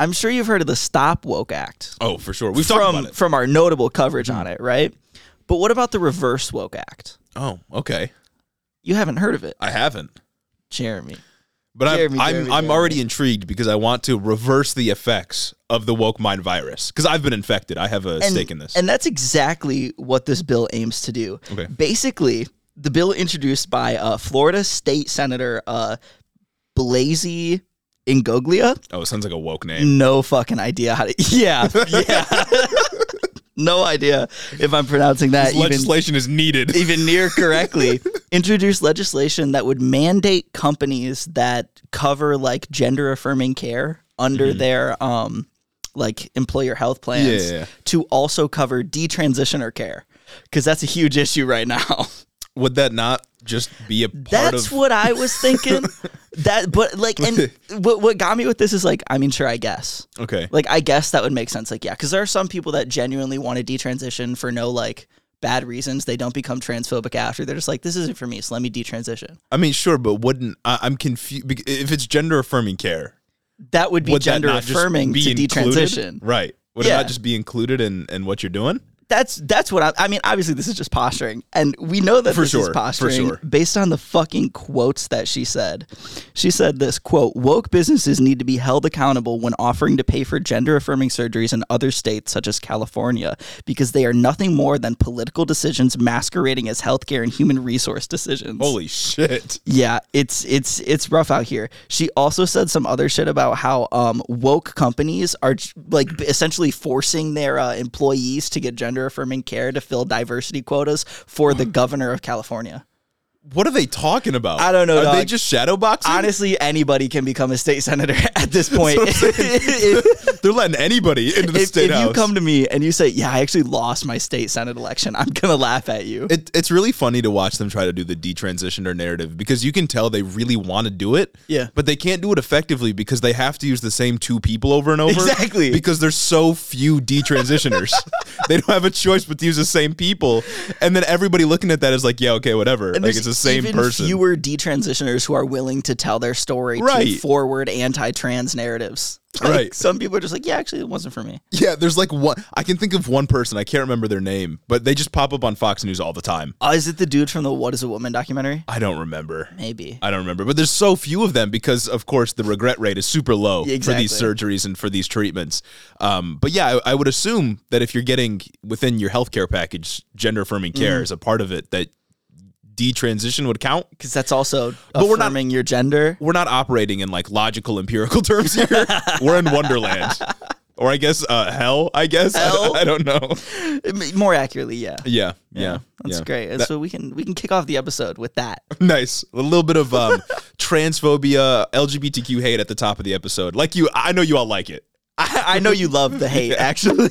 I'm sure you've heard of the Stop Woke Act Oh, for sure. We've talked from about it. from our notable coverage on it, right? But what about the Reverse Woke Act? Oh, okay. You haven't heard of it, I haven't. Jeremy. But I'm Jeremy, I'm, Jeremy, I'm Jeremy. already intrigued because I want to reverse the effects of the woke mind virus because I've been infected. I have a and, stake in this. And that's exactly what this bill aims to do. Okay. Basically, the bill introduced by uh, Florida State Senator uh, Blasey Ingoglia. oh, it sounds like a woke name. No fucking idea how to. Yeah, yeah. no idea if I'm pronouncing that This even legislation is needed. even near correctly, Introduce legislation that would mandate companies that cover like gender affirming care under their um like employer health plans yeah. to also cover detransitioner care because that's a huge issue right now. Would that not just be a part That's of? what I was thinking. that but like and what what got me with this is like I mean sure I guess. okay. Like I guess that would make sense. Like yeah, because there are some people that genuinely want to detransition for no like bad reasons. They don't become transphobic after. They're just like this isn't for me, so let me detransition. I mean, sure, but wouldn't I, I'm confused if it's gender affirming care? That would be Would gender affirming be to included? detransition. Right. Would it not just be included in, in what you're doing? That's that's what I, I mean. Obviously, this is just posturing, and we know that For this is sure, for posturing sure. based on the fucking quotes that she said. She said this quote: "Woke businesses need to be held accountable when offering to pay for gender affirming surgeries in other states such as California, because they are nothing more than political decisions masquerading as healthcare and human resource decisions." Holy shit. Yeah, it's it's it's rough out here. She also said some other shit about how um, woke companies are like essentially forcing their uh, employees to get gender affirming care to fill diversity quotas for the governor of California. What are they talking about? I don't know, Are they dog. just shadowboxing? Honestly, anybody can become a state senator at this point. That's what I'm if They're letting anybody into the if, state if house. you come to me and you say, "Yeah, I actually lost my state senate election," I'm gonna laugh at you. it, it's really funny to watch them try to do the detransitioner narrative because you can tell they really want to do it. Yeah. But they can't do it effectively because they have to use the same two people over and over. Exactly. Because there's so few detransitioners. they don't have a choice but to use the same people. And then everybody looking at that is like, yeah, okay, whatever. And like it's the same even person. Fewer detransitioners who are willing to tell their story Right. to forward anti-trans narratives. Like, Right. Some people are just like, yeah, actually, it wasn't for me. yeah, there's like one I can think of one person, I can't remember their name, but they just pop up on Fox News all the time. Uh, is it the dude from the "What Is a Woman" documentary? I don't remember. Maybe. I don't remember, but there's so few of them because, of course, the regret rate is super low Yeah, for these surgeries and for these treatments. Um, but yeah, I, I would assume that if you're getting within your healthcare package gender affirming care Mm. as a part of it, that detransition would count. Because that's also But we're not- affirming your gender. We're not operating in like logical empirical terms here. we're in Wonderland, or I guess uh, hell. I guess I- Hell? I, don't know. More accurately, yeah. Yeah, yeah, That's yeah. great. That- so we can we can kick off the episode with that. Nice. A little bit of um, transphobia, LGBTQ hate at the top of the episode. Like you, I know you all like it. I, I know you love the hate, actually.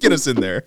Get us in there.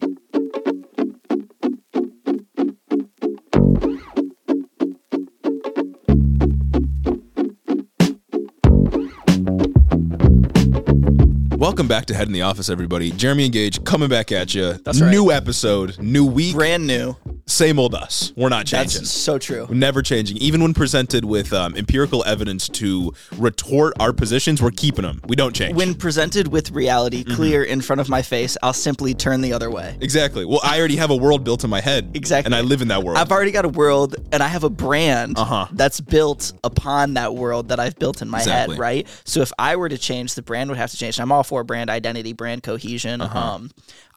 Welcome back to Head in the Office, everybody. Jeremy and Gage coming back at you. That's right. New episode, new week, Brand new. Same old us. We're not changing. That's so true. Never changing. Even when presented with um, empirical evidence to retort our positions, we're keeping them. We don't change. When presented with reality Mm-hmm. clear in front of my face, I'll simply turn the other way. Exactly. Well, I already have a world built in my head. Exactly. And I live in that world. I've already got a world and I have a brand Uh-huh. that's built upon that world that I've built in my Exactly. head, right? So if I were to change, the brand would have to change. I'm all for brand identity, brand cohesion. Uh-huh. Um,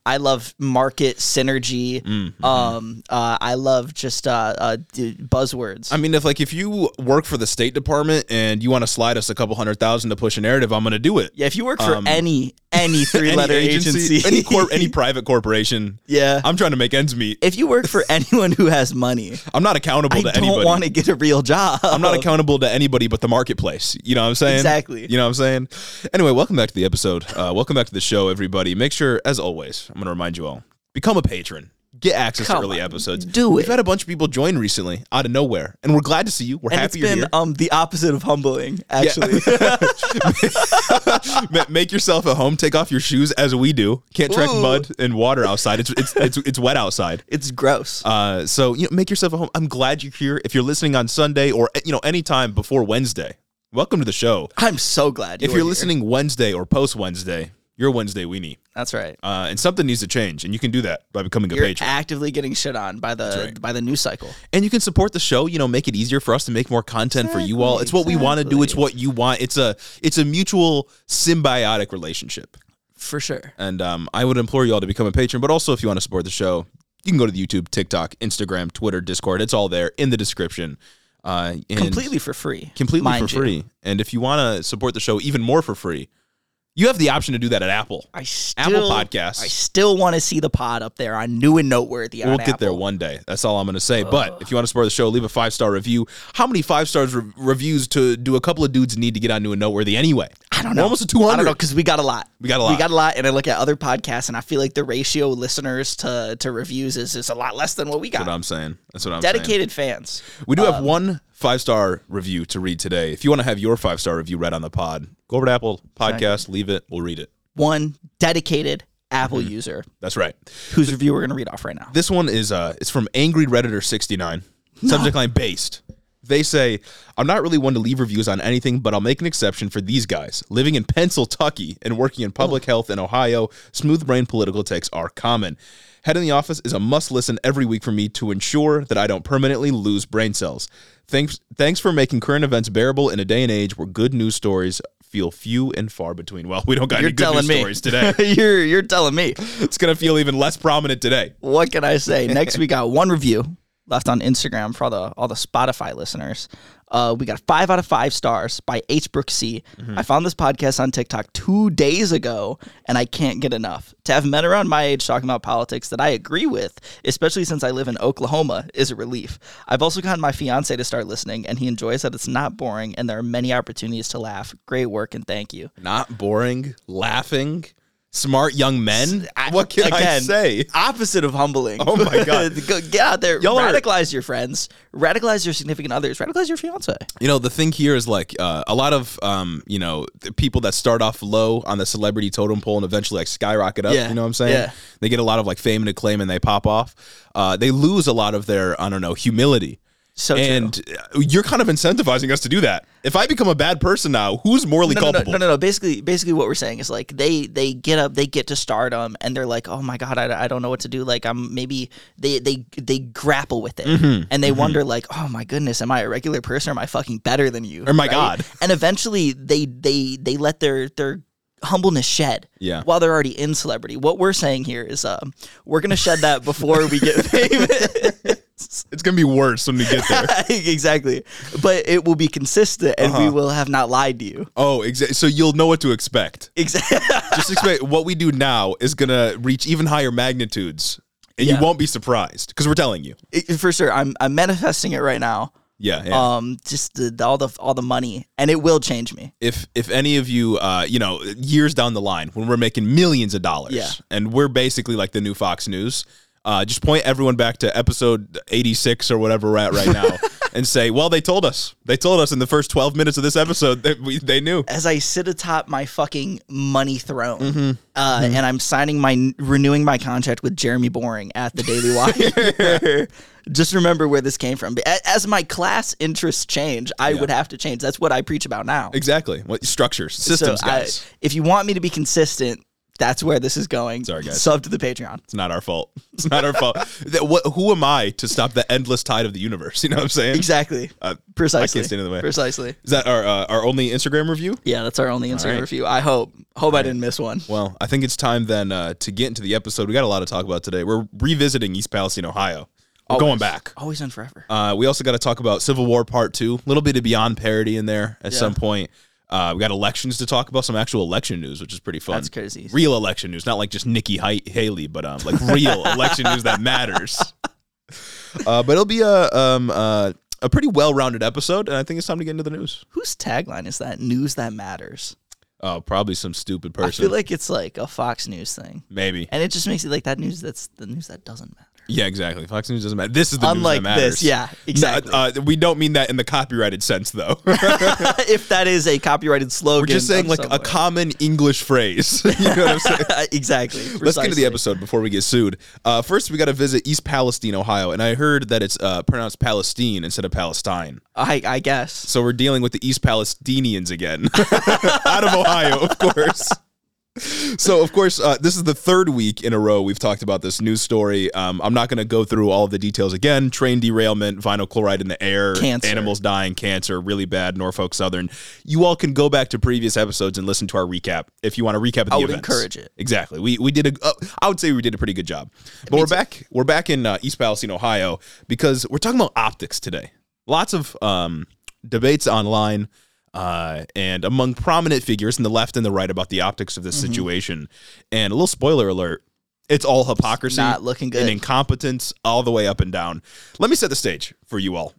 I love market synergy. Mm-hmm. Um, uh, I love just uh, uh, buzzwords. I mean, if like if you work for the State Department and you want to slide us a couple hundred thousand to push a narrative, I'm going to do it. yeah, if you work for um, any any three letter agency, any cor- any private corporation, yeah. I'm trying to make ends meet. if you work for anyone who has money, I'm not accountable I to don't want to get a real job. I'm not accountable to anybody but the marketplace. You know what I'm saying? Exactly. You know what I'm saying? Anyway, welcome back to the episode. Uh, welcome back to the show, everybody. Make sure, as always, I'm going to remind you all, become a patron. Get access Come to early on, episodes. do We've it. had a bunch of people join recently out of nowhere, and we're glad to see you. We're and happy it's you're been here. um the opposite of humbling, actually. Ma- Make yourself at home. Take off your shoes as we do. Can't track Ooh. mud and water outside. It's it's it's, it's wet outside. it's gross. Uh, so you know, make yourself at home. I'm glad you're here. If you're listening on Sunday or you know anytime before Wednesday, welcome to the show. I'm so glad. You're here. If you're here. listening Wednesday or post Wednesday, you're a Wednesday weenie. that's right. Uh, and something needs to change, and you can do that by becoming a You're patron. actively getting shit on by the right. by the news cycle. and you can support the show. You know, make it easier for us to make more content for you all. It's what we want to do. It's what you want. It's a it's a mutual symbiotic relationship. For sure. And um, I would implore you all to become a patron. But also, if you want to support the show, you can go to the YouTube, TikTok, Instagram, Twitter, Discord. It's all there in the description. Uh, Completely for free. completely for you. free. And if you want to support the show even more for free, you have the option to do that at Apple. I still, Apple Podcasts. I still want to see the pod up there on new and noteworthy. We'll get there one day. That's all I'm going to say. But if you want to support the show, leave a five star review. How many five stars re- reviews to do a couple of dudes need to get on new and noteworthy anyway? I don't We're know. almost at I don't 200. know because we got a lot. We got a lot. We got a lot, and I look at other podcasts, and I feel like the ratio listeners to to reviews is is a lot less than what we That's got. what I'm saying. That's what I'm saying. Dedicated fans. We do Um, have one five star review to read today. If you want to have your five star review read on the pod, go over to Apple Podcast, leave it. We'll read it. One dedicated Apple Mm-hmm. user That's right. whose review we're gonna read off right now. This one is uh it's from Angry Redditor 69. Subject line based. They say, I'm not really one to leave reviews on anything, but I'll make an exception for these guys. Living in Pennsylvania and working in public health in Ohio, smooth brain political takes are common. Head in the office is a must listen every week for me to ensure that I don't permanently lose brain cells. Thanks thanks for making current events bearable in a day and age where good news stories feel few and far between. Well, we don't got You're any good telling news me stories today. you're you're telling me. it's gonna feel even less prominent today. What can I say? Next, we got one review left on Instagram for all the all the Spotify listeners. Uh, we got five out of five stars by H. Brooke C. I found this podcast on TikTok two days ago, and I can't get enough. To have men around my age talking about politics that I agree with, especially since I live in Oklahoma, is a relief. I've also gotten my fiance to start listening, and he enjoys that it's not boring and there are many opportunities to laugh. Great work, and thank you. not boring, laughing, smart young men. What can I say? Opposite of humbling. Oh my God. Go, get out there, Y'all are- radicalize your friends, radicalize your significant others, radicalize your fiance. You know, the thing here is like uh, a lot of um, you know the people that start off low on the celebrity totem pole and eventually like skyrocket up. Yeah, You know what I'm saying? yeah. They get a lot of like fame and acclaim and they pop off. Uh, they lose a lot of their I don't know humility. So and uh, you're kind of incentivizing us to do that. If I become a bad person now, who's morally no, no, no, culpable? no, no, no. Basically, basically, what we're saying is like they they get up, they get to stardom, and they're like, oh my god, I, I don't know what to do. Like I'm maybe they they they grapple with it, Mm-hmm, and they wonder like, oh my goodness, am I a regular person? Or am I fucking better than you? Or my God. And eventually, they they they let their their humbleness shed. Yeah. While they're already in celebrity, what we're saying here is, um, we're gonna shed that before we get famous. It's gonna be worse when we get there. exactly. But it will be consistent and we Uh-huh. will have not lied to you. oh, exactly. So you'll know what to expect. Exactly. Just expect what we do now is gonna reach even higher magnitudes, and Yeah. you won't be surprised because we're telling you. For sure. I'm I'm manifesting it right now. Yeah, yeah. Um just the, the- all the all the money and it will change me. if if any of you, uh, you know, years down the line when we're making millions of dollars, Yeah. and we're basically like the new Fox News. Uh, just point everyone back to episode 86 or whatever we're at right now and say, well, they told us. They told us in the first 12 minutes of this episode that we, they knew. As I sit atop my fucking money throne, Mm-hmm. uh, and I'm signing my renewing my contract with Jeremy Boring at the Daily Wire. Just remember where this came from. As my class interests change, I would have to change. That's what I preach about now. Exactly. What structures, systems, so I- guys. if you want me to be consistent, that's where this is going. Sorry, guys. Sub to the Patreon. it's not our fault. It's not our fault. That- what, who am I to stop the endless tide of the universe? You know what I'm saying? Exactly. Uh, Precisely. I can't stand in the way. Precisely. Is that our uh, our only Instagram review? Yeah, that's our only Instagram right. review. I hope. Hope I didn't miss one. Well, I think it's time then uh, to get into the episode. We got a lot to talk about today. We're revisiting East Palestine, Ohio. We're going back. Always and forever. Uh, we also got to talk about Civil War Part Two. A little bit of Beyond Parody in there at Yeah. some point. Uh, we got elections to talk about, some actual election news, which is pretty fun. That's crazy. Real election news, not like just Nikki Haley, but um, like real election news that matters. Uh, but it'll be a um uh, a pretty well-rounded episode, and I think it's time to get into the news. Whose tagline is that? News that matters. Oh, probably some stupid person. I feel like it's like a Fox News thing. Maybe. And it just makes it like that news that's the news that doesn't matter. Yeah, exactly. Fox News doesn't matter. This is the Unlike news that matters. this, yeah, exactly. No, uh, we don't mean that in the copyrighted sense, though. if that is a copyrighted slogan, We're just saying like a common English phrase. you know what I'm saying? exactly. Let's get into the episode before we get sued. Uh, first, we got to visit East Palestine, Ohio, and I heard that it's uh, pronounced Palestine instead of Palestine. I, I guess. So we're dealing with the East Palestinians again, out of Ohio, of course. So, of course, uh, this is the third week in a row we've talked about this news story. Um, I'm not going to go through all the details again. Train derailment, vinyl chloride in the air, Cancer. animals dying, cancer, really bad. Norfolk Southern. You all can go back to previous episodes and listen to our recap if you want to recap of the I would events. encourage it. Exactly. We we did a. Uh, I would say we did a pretty good job. But we're back. We're back in uh, East Palestine, Ohio, because we're talking about optics today. Lots of um, debates online uh, and among prominent figures in the left and the right about the optics of this Mm-hmm. situation. And a little spoiler alert: it's all hypocrisy, not looking good. and incompetence all the way up and down. Let me set the stage for you all.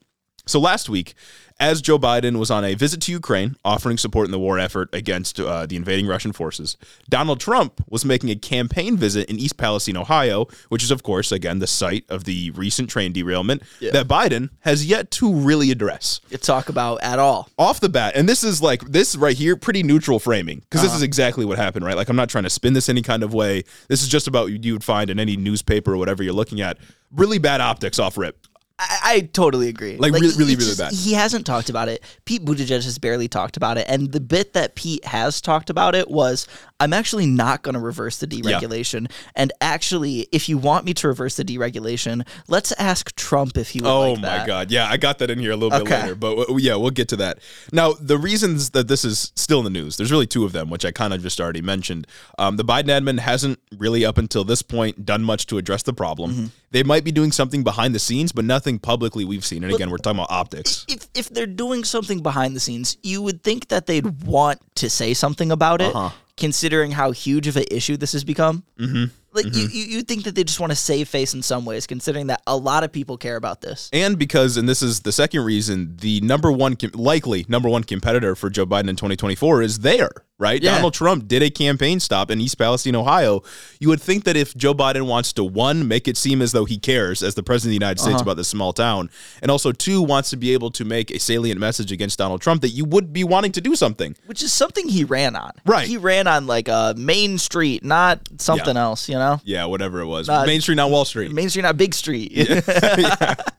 So last week, as Joe Biden was on a visit to Ukraine, offering support in the war effort against uh, the invading Russian forces, Donald Trump was making a campaign visit in East Palestine, Ohio, which is, of course, again, the site of the recent train derailment that Biden has yet to really address to talk about at all. off the bat, and this is like this right here, pretty neutral framing because Uh-huh. this is exactly what happened, right? Like I'm not trying to spin this any kind of way. This is just about what you would find in any newspaper or whatever you're looking at. Really bad optics off rip. I, I totally agree. Like, really- really, really just- bad. He hasn't talked about it. Pete Buttigieg has barely talked about it, and the bit that Pete has talked about it was, "I'm actually not going to reverse the deregulation, and actually, if you want me to reverse the deregulation, let's ask Trump if he would. Oh like my that." god, yeah, I got that in here a little bit later, but w- yeah, we'll get to that. Now, the reasons that this is still in the news, there's really two of them, which I kind of just already mentioned. Um, the Biden admin hasn't really, up until this point, done much to address the problem. Mm-hmm. They might be doing something behind the scenes, but nothing publicly we've seen. And again, we're talking about optics. If if they're doing something behind the scenes, you would think that they'd want to say something about it, Uh-huh. Considering how huge of an issue this has become. Mm-hmm. Like you, you, you think that they just want to save face in some ways, considering that a lot of people care about this. And because, and this is the second reason, the number one, likely number one competitor for Joe Biden in 2024 is there, right? Yeah. Donald Trump did a campaign stop in East Palestine, Ohio. You would think that if Joe Biden wants to, one, make it seem as though he cares as the president of the United Uh-huh. States about this small town, and also two, wants to be able to make a salient message against Donald Trump, that you would be wanting to do something. which is something he ran on. Right. He ran on like a Main Street, not something Yeah. else, you know? Yeah, whatever it was. Uh, Main Street, not Wall Street. Main Street, not Big Street.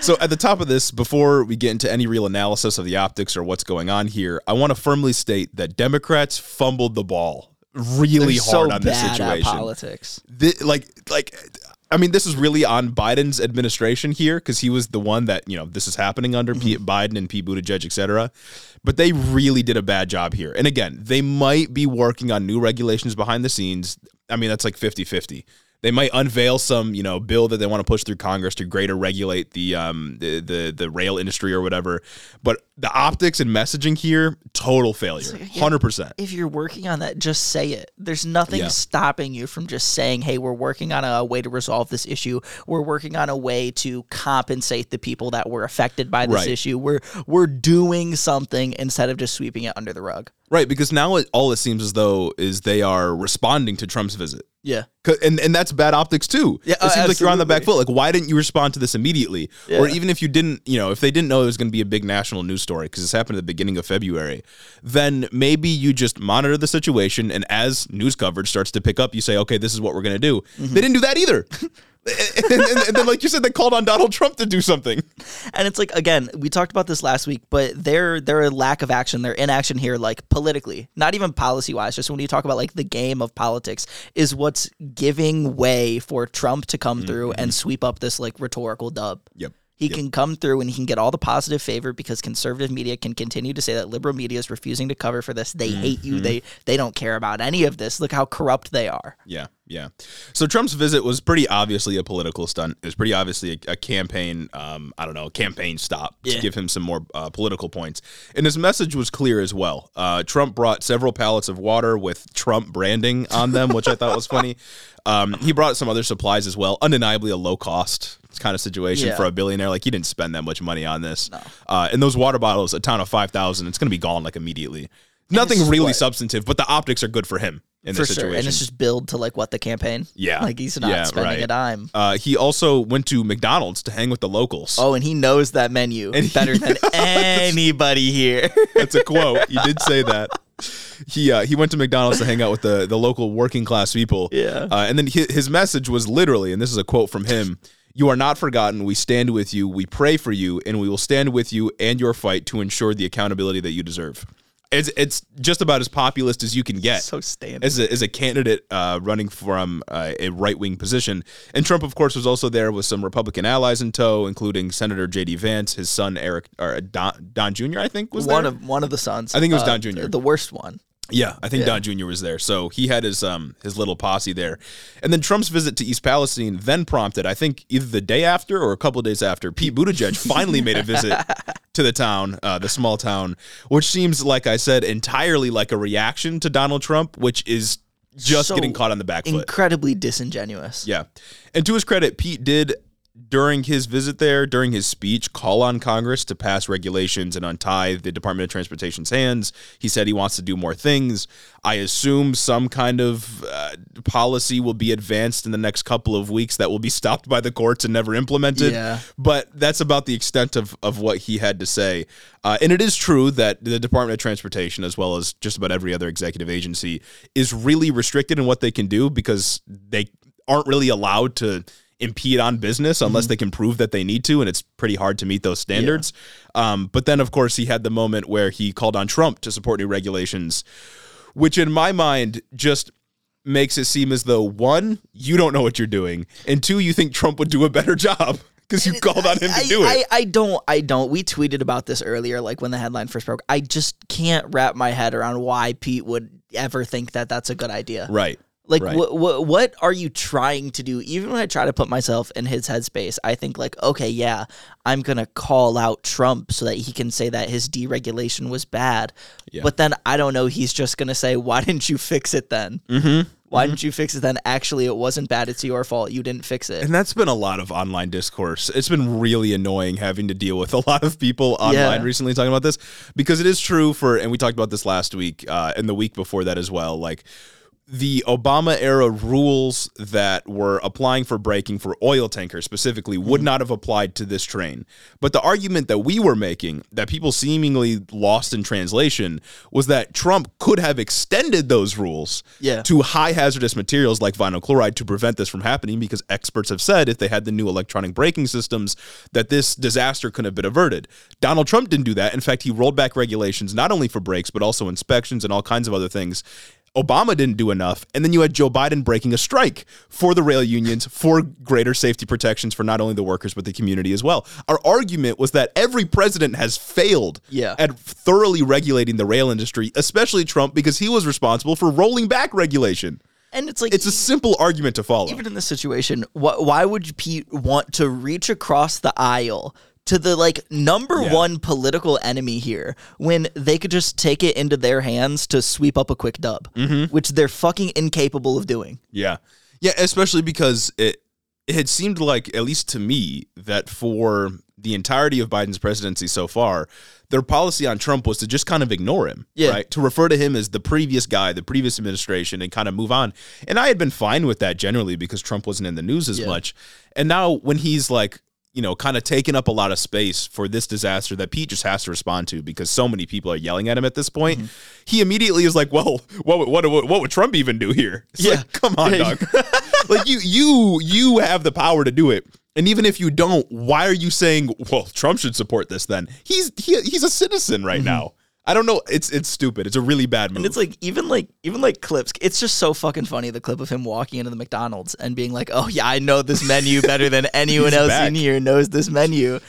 So at the top of this, before we get into any real analysis of the optics or what's going on here, I want to firmly state that Democrats fumbled the ball really They're hard so on this situation. politics. Thi- like like I mean, this is really on Biden's administration here because he was the one that you know this is happening under Pete mm-hmm. Biden and Pete Buttigieg, et cetera. But they really did a bad job here. And again, they might be working on new regulations behind the scenes. I mean, that's like 50-50. They might unveil some, you know, bill that they want to push through Congress to greater regulate the um the the, the rail industry or whatever. But the optics and messaging here, total failure, hundred percent. If you're working on that, just say it. There's nothing Yeah. stopping you from just saying, hey, we're working on a way to resolve this issue. We're working on a way to compensate the people that were affected by this Right. issue. We're we're doing something instead of just sweeping it under the rug. Right, because now it, all it seems as though is they are responding to Trump's visit. Yeah, And and that's bad optics too. Yeah, it uh, seems like you're on the back foot. Like, why didn't you respond to this immediately? Or even if you didn't, you know, if they didn't know it was going to be a big national news story because this happened at the beginning of February, then maybe you just monitor the situation, and as news coverage starts to pick up, you say, okay, this is what we're going to do. Mm-hmm. They didn't do that either. and, and- and then, like you said, they called on Donald Trump to do something. And it's like again, we talked about this last week, but their their lack of action, their inaction here, like politically, not even policy wise, just when you talk about like the game of politics, is what's giving way for Trump to come mm-hmm, through and mm-hmm. sweep up this like rhetorical dub. Yep. He can come through and he can get all the positive favor because conservative media can continue to say that liberal media is refusing to cover for this. They hate you. They they don't care about any of this. Look how corrupt they are. Yeah, yeah. So Trump's visit was pretty obviously a political stunt. It was pretty obviously a, a campaign, um, I don't know, campaign stop to Yeah. give him some more uh, political points. And his message was clear as well. Uh, Trump brought several pallets of water with Trump branding on them, which I thought was funny. Um, he brought some other supplies as well. Undeniably a low cost kind of situation Yeah. for a billionaire. Like he didn't spend that much money on this. Uh, and those water bottles, a ton of five thousand, it's going to be gone like immediately. Nothing really what- substantive, but the optics are good for him in for this sure. situation. And it's just build to like what the campaign. Yeah. like he's not Yeah, spending right. a dime. uh, he also went to McDonald's to hang with the locals. Oh, and he knows that menu And better than anybody here. That's a quote. You did say that. He uh, he went to McDonald's to hang out with the the local working class people. Yeah. Uh, and then hi- his message was literally, and this is a quote from him: "You are not forgotten. We stand with you. We pray for you, and we will stand with you and your fight to ensure the accountability that you deserve." It's it's just about as populist as you can get. so standard. as a, as a candidate uh, running from uh, a right wing position. And Trump, of course, was also there with some Republican allies in tow, including Senator J.D. Vance, his son Eric or Don, Don Jr. I think was one there. of one of the sons. I think it was uh, Don Jr.. The worst one. Yeah, I think Yeah. Don Jr. was there, so he had his um his little posse there, and then Trump's visit to East Palestine then prompted, I think, either the day after or a couple of days after, Pete Buttigieg finally made a visit to the town, uh, the small town, which seems like I said entirely like a reaction to Donald Trump, which is just So getting caught on the back foot. Incredibly disingenuous. Yeah. And to his credit, Pete did during his visit there, during his speech, call on Congress to pass regulations and untie the Department of Transportation's hands. He said he wants to do more things. I assume some kind of uh, policy will be advanced in the next couple of weeks that will be stopped by the courts and never implemented. Yeah. But that's about the extent of, of what he had to say. Uh, and it is true that the Department of Transportation, as well as just about every other executive agency, is really restricted in what they can do because they aren't really allowed to impede on business unless they can prove that they need to, and it's pretty hard to meet those standards. Um, but then, of course, he had the moment where he called on Trump to support new regulations, which in my mind just makes it seem as though one, you don't know what you're doing, and two, you think Trump would do a better job because you called on him to I, do it. I, I don't I don't. We tweeted about this earlier, like when the headline first broke. I just can't wrap my head around why Pete would ever think that that's a good idea. right. Like, Right. what what what are you trying to do? Even when I try to put myself in his headspace, I think like, okay, yeah, I'm gonna call out Trump so that he can say that his deregulation was bad. Yeah. But then I don't know. He's just gonna say, why didn't you fix it then? Mm-hmm. Why didn't you fix it then? Actually, it wasn't bad. It's your fault. You didn't fix it. And that's been a lot of online discourse. It's been really annoying having to deal with a lot of people online Yeah. recently talking about this because it is true for, and we talked about this last week uh, and the week before that as well. Like the Obama era rules that were applying for braking for oil tankers specifically would Mm-hmm. not have applied to this train. But the argument that we were making that people seemingly lost in translation was that Trump could have extended those rules Yeah. to high hazardous materials like vinyl chloride to prevent this from happening because experts have said if they had the new electronic braking systems that this disaster could have been averted. Donald Trump didn't do that. In fact, he rolled back regulations not only for brakes but also inspections and all kinds of other things. Obama didn't do enough. And then you had Joe Biden breaking a strike for the rail unions for greater safety protections for not only the workers but the community as well. Our argument was that every president has failed Yeah. at thoroughly regulating the rail industry, especially Trump because he was responsible for rolling back regulation. and it's like It's a simple argument to follow. even in this situation, wh- why would Pete want to reach across the aisle to the like number Yeah. one political enemy here when they could just take it into their hands to sweep up a quick dub, Mm-hmm. which they're fucking incapable of doing. Yeah. Yeah, especially because it it had seemed like, at least to me, that for the entirety of Biden's presidency so far, their policy on Trump was to just kind of ignore him. Yeah. Right. To refer to him as the previous guy, the previous administration, and kind of move on. And I had been fine with that generally because Trump wasn't in the news as Yeah. much. And now when he's like, you know, kind of taking up a lot of space for this disaster that Pete just has to respond to because so many people are yelling at him at this point. Mm-hmm. He immediately is like, "Well, what would- what would- what would Trump even do here?" It's Yeah. like, come on, Yeah. dog. like you you you have the power to do it. And even if you don't, why are you saying, "Well, Trump should support this"? Then he's he, he's a citizen right now. I don't know. It's it's stupid. It's a really bad move. And it's like even like even like clips. It's just so fucking funny the clip of him walking into the McDonald's and being like, "Oh yeah, I know this menu better than anyone else back. in here knows this menu,"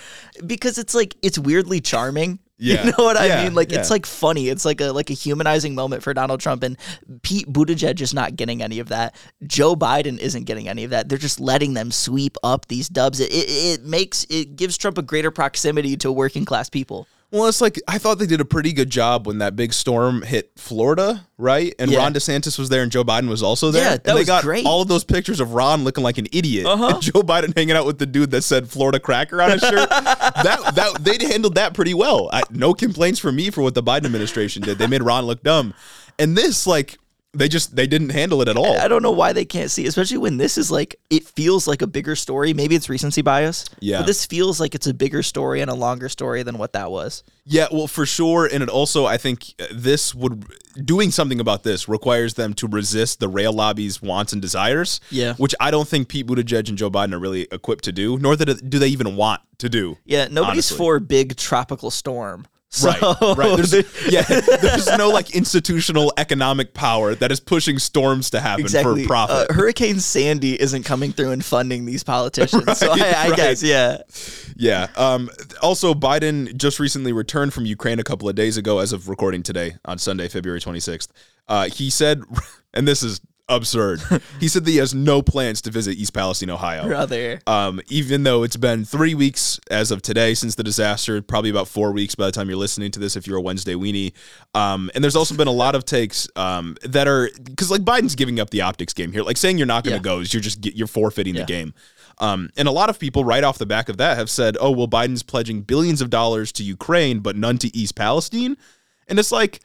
because it's like it's weirdly charming. Yeah. You know what I Yeah, mean? Like it's like funny. It's like a like a humanizing moment for Donald Trump and Pete Buttigieg is not getting any of that. Joe Biden isn't getting any of that. They're just letting them sweep up these dubs. It, it, it makes it gives Trump a greater proximity to working class people. Well, it's like I thought they did a pretty good job when that big storm hit Florida, right? And Yeah. Ron DeSantis was there, and Joe Biden was also there. Yeah, and that they was got great. all of those pictures of Ron looking like an idiot, Uh-huh. and Joe Biden hanging out with the dude that said Florida cracker on his shirt. that that they handled that pretty well. I, no complaints from me for what the Biden administration did. They made Ron look dumb, and this like they just they didn't handle it at all. I don't know why they can't see, especially when this is like it feels like a bigger story. Maybe it's recency bias. Yeah. But this feels like it's a bigger story and a longer story than what that was. Yeah, well, for sure, and it also I think uh, this would doing something about this requires them to resist the rail lobby's wants and desires. Yeah. which I don't think Pete Buttigieg and Joe Biden are really equipped to do, nor that do they even want to do. Yeah, nobody's honestly. for big tropical storm. So Right, right. There's, yeah, there's no like institutional economic power that is pushing storms to happen exactly. for profit. Uh, Hurricane Sandy isn't coming through and funding these politicians. so I, I right. guess, yeah. Yeah. Um, also, Biden just recently returned from Ukraine a couple of days ago, as of recording today on Sunday, February 26th. Uh, he said, and this is absurd. he said that he has no plans to visit East Palestine, Ohio. Brother. Um, even though it's been three weeks as of today since the disaster, probably about four weeks by the time you're listening to this, if you're a Wednesday weenie. Um, and there's also been a lot of takes um, that are because like Biden's giving up the optics game here, like saying you're not going to Yeah. go is you're just you're forfeiting Yeah. the game. Um, and a lot of people right off the back of that have said, "Oh, well, Biden's pledging billions of dollars to Ukraine, but none to East Palestine," and it's like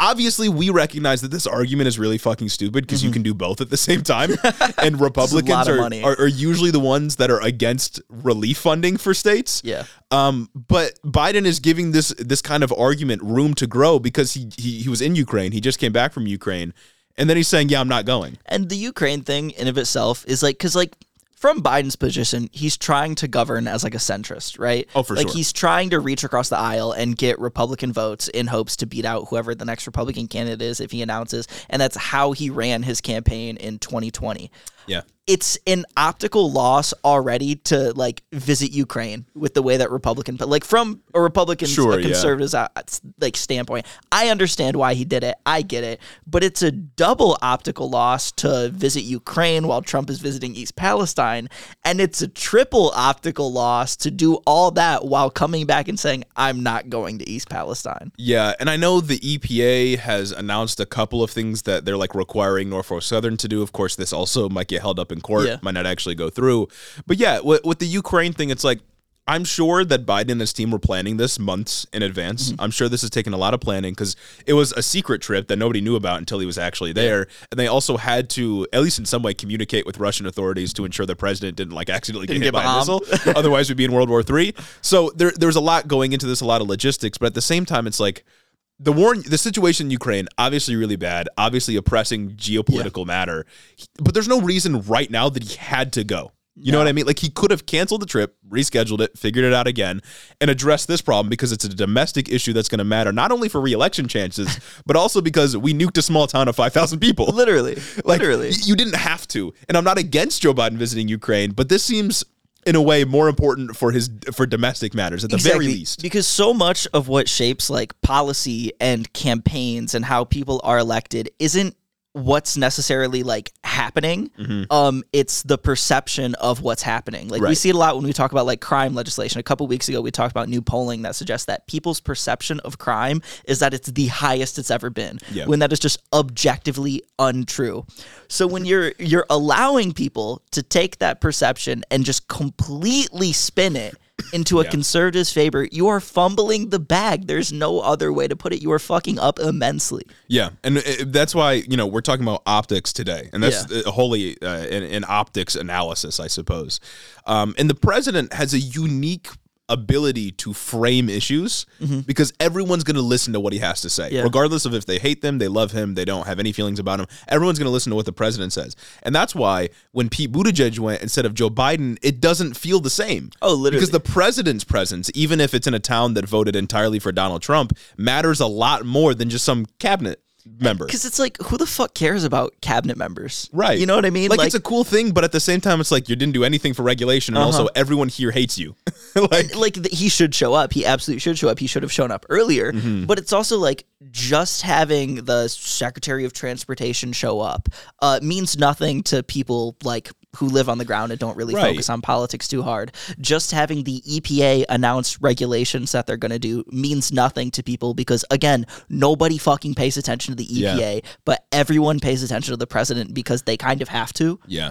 obviously we recognize that this argument is really fucking stupid because you can do both at the same time and republicans Mm-hmm. are, are, are usually the ones that are against relief funding for states Yeah. um, but Biden is giving this this kind of argument room to grow because he, he he was in Ukraine. He just came back from Ukraine, and then he's saying, "Yeah, I'm not going." And the Ukraine thing in of itself is like because like from Biden's position, he's trying to govern as like a centrist, right? Oh, for like sure. he's trying to reach across the aisle and get Republican votes in hopes to beat out whoever the next Republican candidate is if he announces, and that's how he ran his campaign in 2020. Yeah, It's an optical loss already to like visit Ukraine with the way that Republican, but like from a Republican, Sure, a yeah. conservative's uh, like standpoint, I understand why he did it. I get it, but it's a double optical loss to visit Ukraine while Trump is visiting East Palestine, and it's a triple optical loss to do all that while coming back and saying I'm not going to East Palestine. yeah, and I know the EPA has announced a couple of things that they're like requiring Norfolk Southern to do. Of course, this also might get held up in court, Yeah. might not actually go through. But yeah, with, with the Ukraine thing, it's like. I'm sure that Biden and his team were planning this months in advance. Mm-hmm. I'm sure this has taken a lot of planning because it was a secret trip that nobody knew about until he was actually there. And they also had to, at least in some way, communicate with Russian authorities to ensure the president didn't like accidentally get Didn't hit get by a missile. Otherwise, we'd be in World War Three. So there, there's a lot going into this, a lot of logistics. But at the same time, it's like the war, the situation in Ukraine, obviously really bad, obviously a pressing geopolitical matter. But there's no reason right now that he had to go. You know what I mean? Like he could have canceled the trip, rescheduled it, figured it out again, and addressed this problem because it's a domestic issue that's going to matter not only for reelection chances, but also because we nuked a small town of 5,000 people. Literally, Like, literally. y- you didn't have to. And I'm not against Joe Biden visiting Ukraine, but this seems in a way more important for his for domestic matters at the very least. Because so much of what shapes like policy and campaigns and how people are elected isn't what's necessarily like happening. Um, it's the perception of what's happening. Like we Mm-hmm. See it a lot when we talk about like crime legislation. A couple weeks ago, we talked about new polling that suggests that people's perception of crime is that it's the highest it's ever been. Yeah. When that is just objectively untrue. So when you're you're allowing people to take that perception and just completely spin it into a Yeah. conservative's favor, you are fumbling the bag. There's no other way to put it. You are fucking up immensely. Yeah, and uh, that's why you know we're talking about optics today, and that's uh, wholly uh, an, an optics analysis, I suppose. Um, and the president has a unique ability to frame issues because everyone's going to listen to what he has to say, Mm-hmm. Yeah. regardless of if they hate them, they love him, they don't have any feelings about him. Everyone's going to listen to what the president says, and that's why when Pete Buttigieg went instead of Joe Biden, it doesn't feel the same. Oh, literally. because the president's presence, even if it's in a town that voted entirely for Donald Trump, matters a lot more than just some cabinet member. Because it's like, who the fuck cares about cabinet members? Right. You know what I mean? Like, it's a cool thing, but at the same time, it's like you didn't do anything for regulation, and Uh-huh. also everyone here hates you. like, like th- he should show up. He absolutely should show up. He should have shown up earlier. Mm-hmm. But it's also like just having the Secretary of Transportation show up uh, means nothing to people like who live on the ground and don't really Right. focus on politics too hard. Just having the EPA announce regulations that they're going to do means nothing to people because again, nobody fucking pays attention to the Yeah. EPA, but everyone pays attention to the president because they kind of have to. Yeah.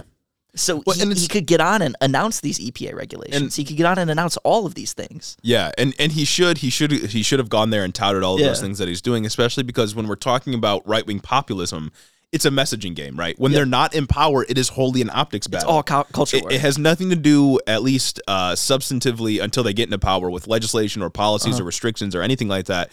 So Well, he, and he could get on and announce these EPA regulations. he could get on and announce all of these things. Yeah, and and he should he should he should have gone there and touted all of those things that he's doing, especially because when we're talking about right wing populism, it's a messaging game, right? When they're not in power, it is wholly an optics battle. It's all cu- culture It, war. it has nothing to do, at least uh, substantively, until they get into power with legislation or policies Uh-huh. or restrictions or anything like that.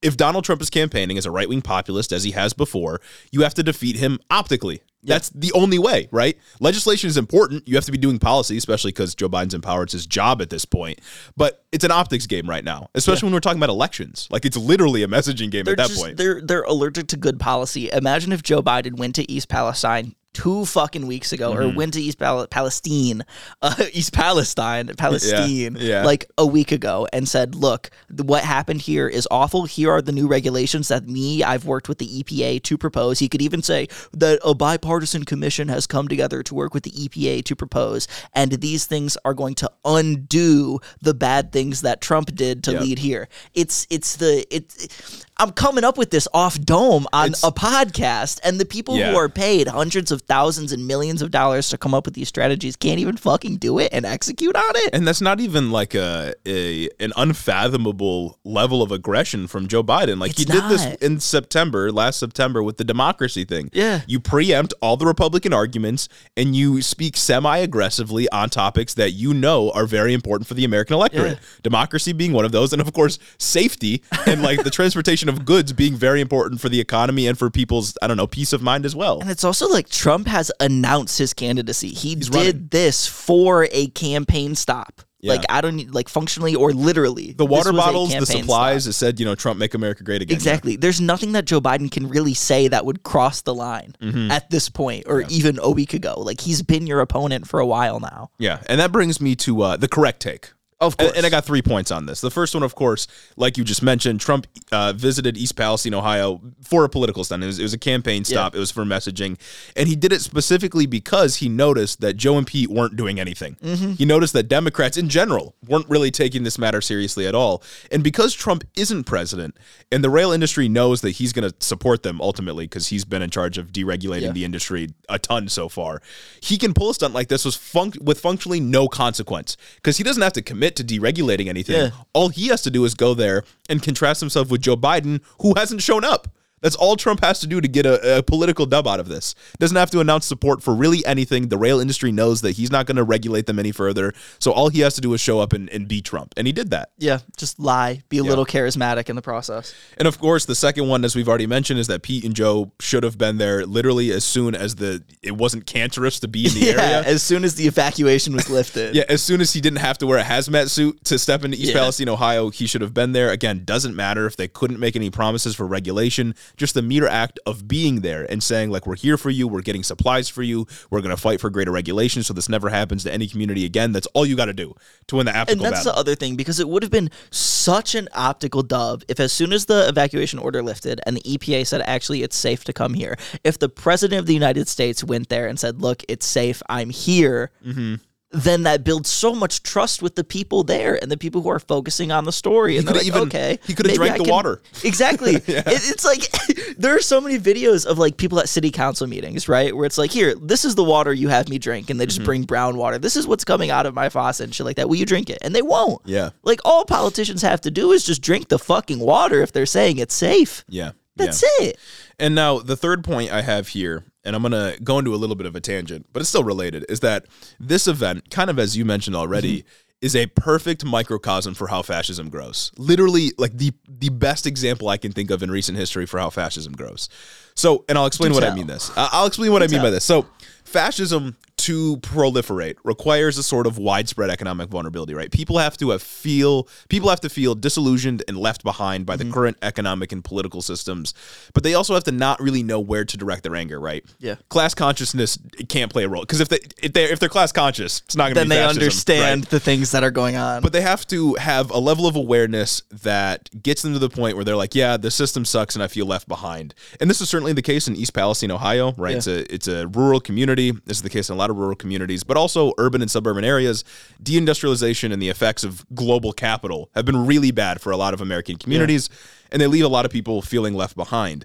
If Donald Trump is campaigning as a right wing populist, as he has before, you have to defeat him optically. That's the only way, right? Legislation is important. You have to be doing policy, especially because Joe Biden's in power. It's his job at this point. But it's an optics game right now, especially when we're talking about elections. Like it's literally a messaging game they're at that just point. they're they're allergic to good policy. Imagine if Joe Biden went to East Palestine two fucking weeks ago, Mm-hmm. or went to East Pal- Palestine, uh, East Palestine, Palestine, yeah. like a week ago, and said, "Look, what happened here is awful. Here are the new regulations that me, I've worked with the EPA to propose." He could even say that a bipartisan commission has come together to work with the EPA to propose, and these things are going to undo the bad things that Trump did to Yep. lead here. It's it's the it's. I'm coming up with this off dome on It's- a podcast, and the people Yeah. who are paid hundreds of thousands and millions of dollars to come up with these strategies can't even fucking do it and execute on it. And that's not even like a, a an unfathomable level of aggression from Joe Biden. Like he It's did this in September, last September, with the democracy thing. Yeah. You preempt all the Republican arguments and you speak semi aggressively on topics that you know are very important for the American electorate. Yeah. Democracy being one of those, and of course, safety and like the transportation of goods being very important for the economy and for people's, I don't know, peace of mind as well. And it's also like Trump has announced his candidacy. He did running. this for a campaign stop. Yeah. Like I don't need like functionally or literally. The water this was a bottles, the supplies, stop. it said, you know, Trump make America great again. Exactly. There's nothing that Joe Biden can really say that would cross the line Mm-hmm. at this point, or even a week ago. Like he's been your opponent for a while now. Yeah, and that brings me to uh, the correct take. Of And, course. and I got three points on this. The first one, of course, like you just mentioned, Trump uh, visited East Palestine, Ohio for a political stunt. It was, it was a campaign stop. It was for messaging. And he did it specifically because he noticed that Joe and Pete weren't doing anything. Mm-hmm. He noticed that Democrats in general weren't really taking this matter seriously at all. And because Trump isn't president and the rail industry knows that he's going to support them ultimately because he's been in charge of deregulating Yeah. the industry a ton so far, he can pull a stunt like this with, func- with functionally no consequence because he doesn't have to commit to deregulating anything. Yeah. All he has to do is go there and contrast himself with Joe Biden, who hasn't shown up. That's all Trump has to do to get a, a political dub out of this. Doesn't have to announce support for really anything. The rail industry knows that he's not going to regulate them any further. So all he has to do is show up and, and be Trump. And he did that. Yeah, just lie, be a little charismatic in the process. And of course, the second one, as we've already mentioned, is that Pete and Joe should have been there literally as soon as the it wasn't cancerous to be in the Yeah, area. as soon as the evacuation was lifted. Yeah, as soon as he didn't have to wear a hazmat suit to step into East Yeah. Palestine, Ohio, he should have been there. Again, doesn't matter if they couldn't make any promises for regulation, just the mere act of being there and saying, like, we're here for you, we're getting supplies for you, we're going to fight for greater regulation so this never happens to any community again. That's all you got to do to win the optical. And that's battle. the other thing because it would have been such an optical dub if, as soon as the evacuation order lifted and the EPA said, actually, it's safe to come here, if the president of the United States went there and said, look, it's safe, I'm here, Mm-hmm. Then that builds so much trust with the people there and the people who are focusing on the story. And they're like, even- okay. he coulda drank I the can-" water. Exactly. It- it's like there are so many videos of like people at city council meetings, right? Where it's like, here, this is the water you have me drink, and they Mm-hmm. just bring brown water. This is what's coming out of my faucet and shit like that. Will you drink it? And they won't. Yeah. Like all politicians have to do is just drink the fucking water if they're saying it's safe. yeah. That's yeah. it. And now the third point I have here, and I'm going to go into a little bit of a tangent, but it's still related, is that this event, kind of as you mentioned already, is a perfect microcosm for how fascism grows. Literally, like the the best example I can think of in recent history for how fascism grows. So, and I'll explain Do what I mean this. I'll explain what I mean by this. So, fascism to proliferate requires a sort of widespread economic vulnerability, right? People have to have feel people have to feel disillusioned and left behind by Mm-hmm. the current economic and political systems, but they also have to not really know where to direct their anger, right? Yeah. Class consciousness can't play a role because if they if they if they're class conscious, it's not going to be that much. Then be they fascism, understand right? the things that are going on. But they have to have a level of awareness that gets them to the point where they're like, yeah, the system sucks and I feel left behind. And this is certainly the case in East Palestine, Ohio, right? Yeah. It's a it's a rural community. This is the case in a lot of rural communities, but also urban and suburban areas, deindustrialization and the effects of global capital have been really bad for a lot of American communities, and they leave a lot of people feeling left behind.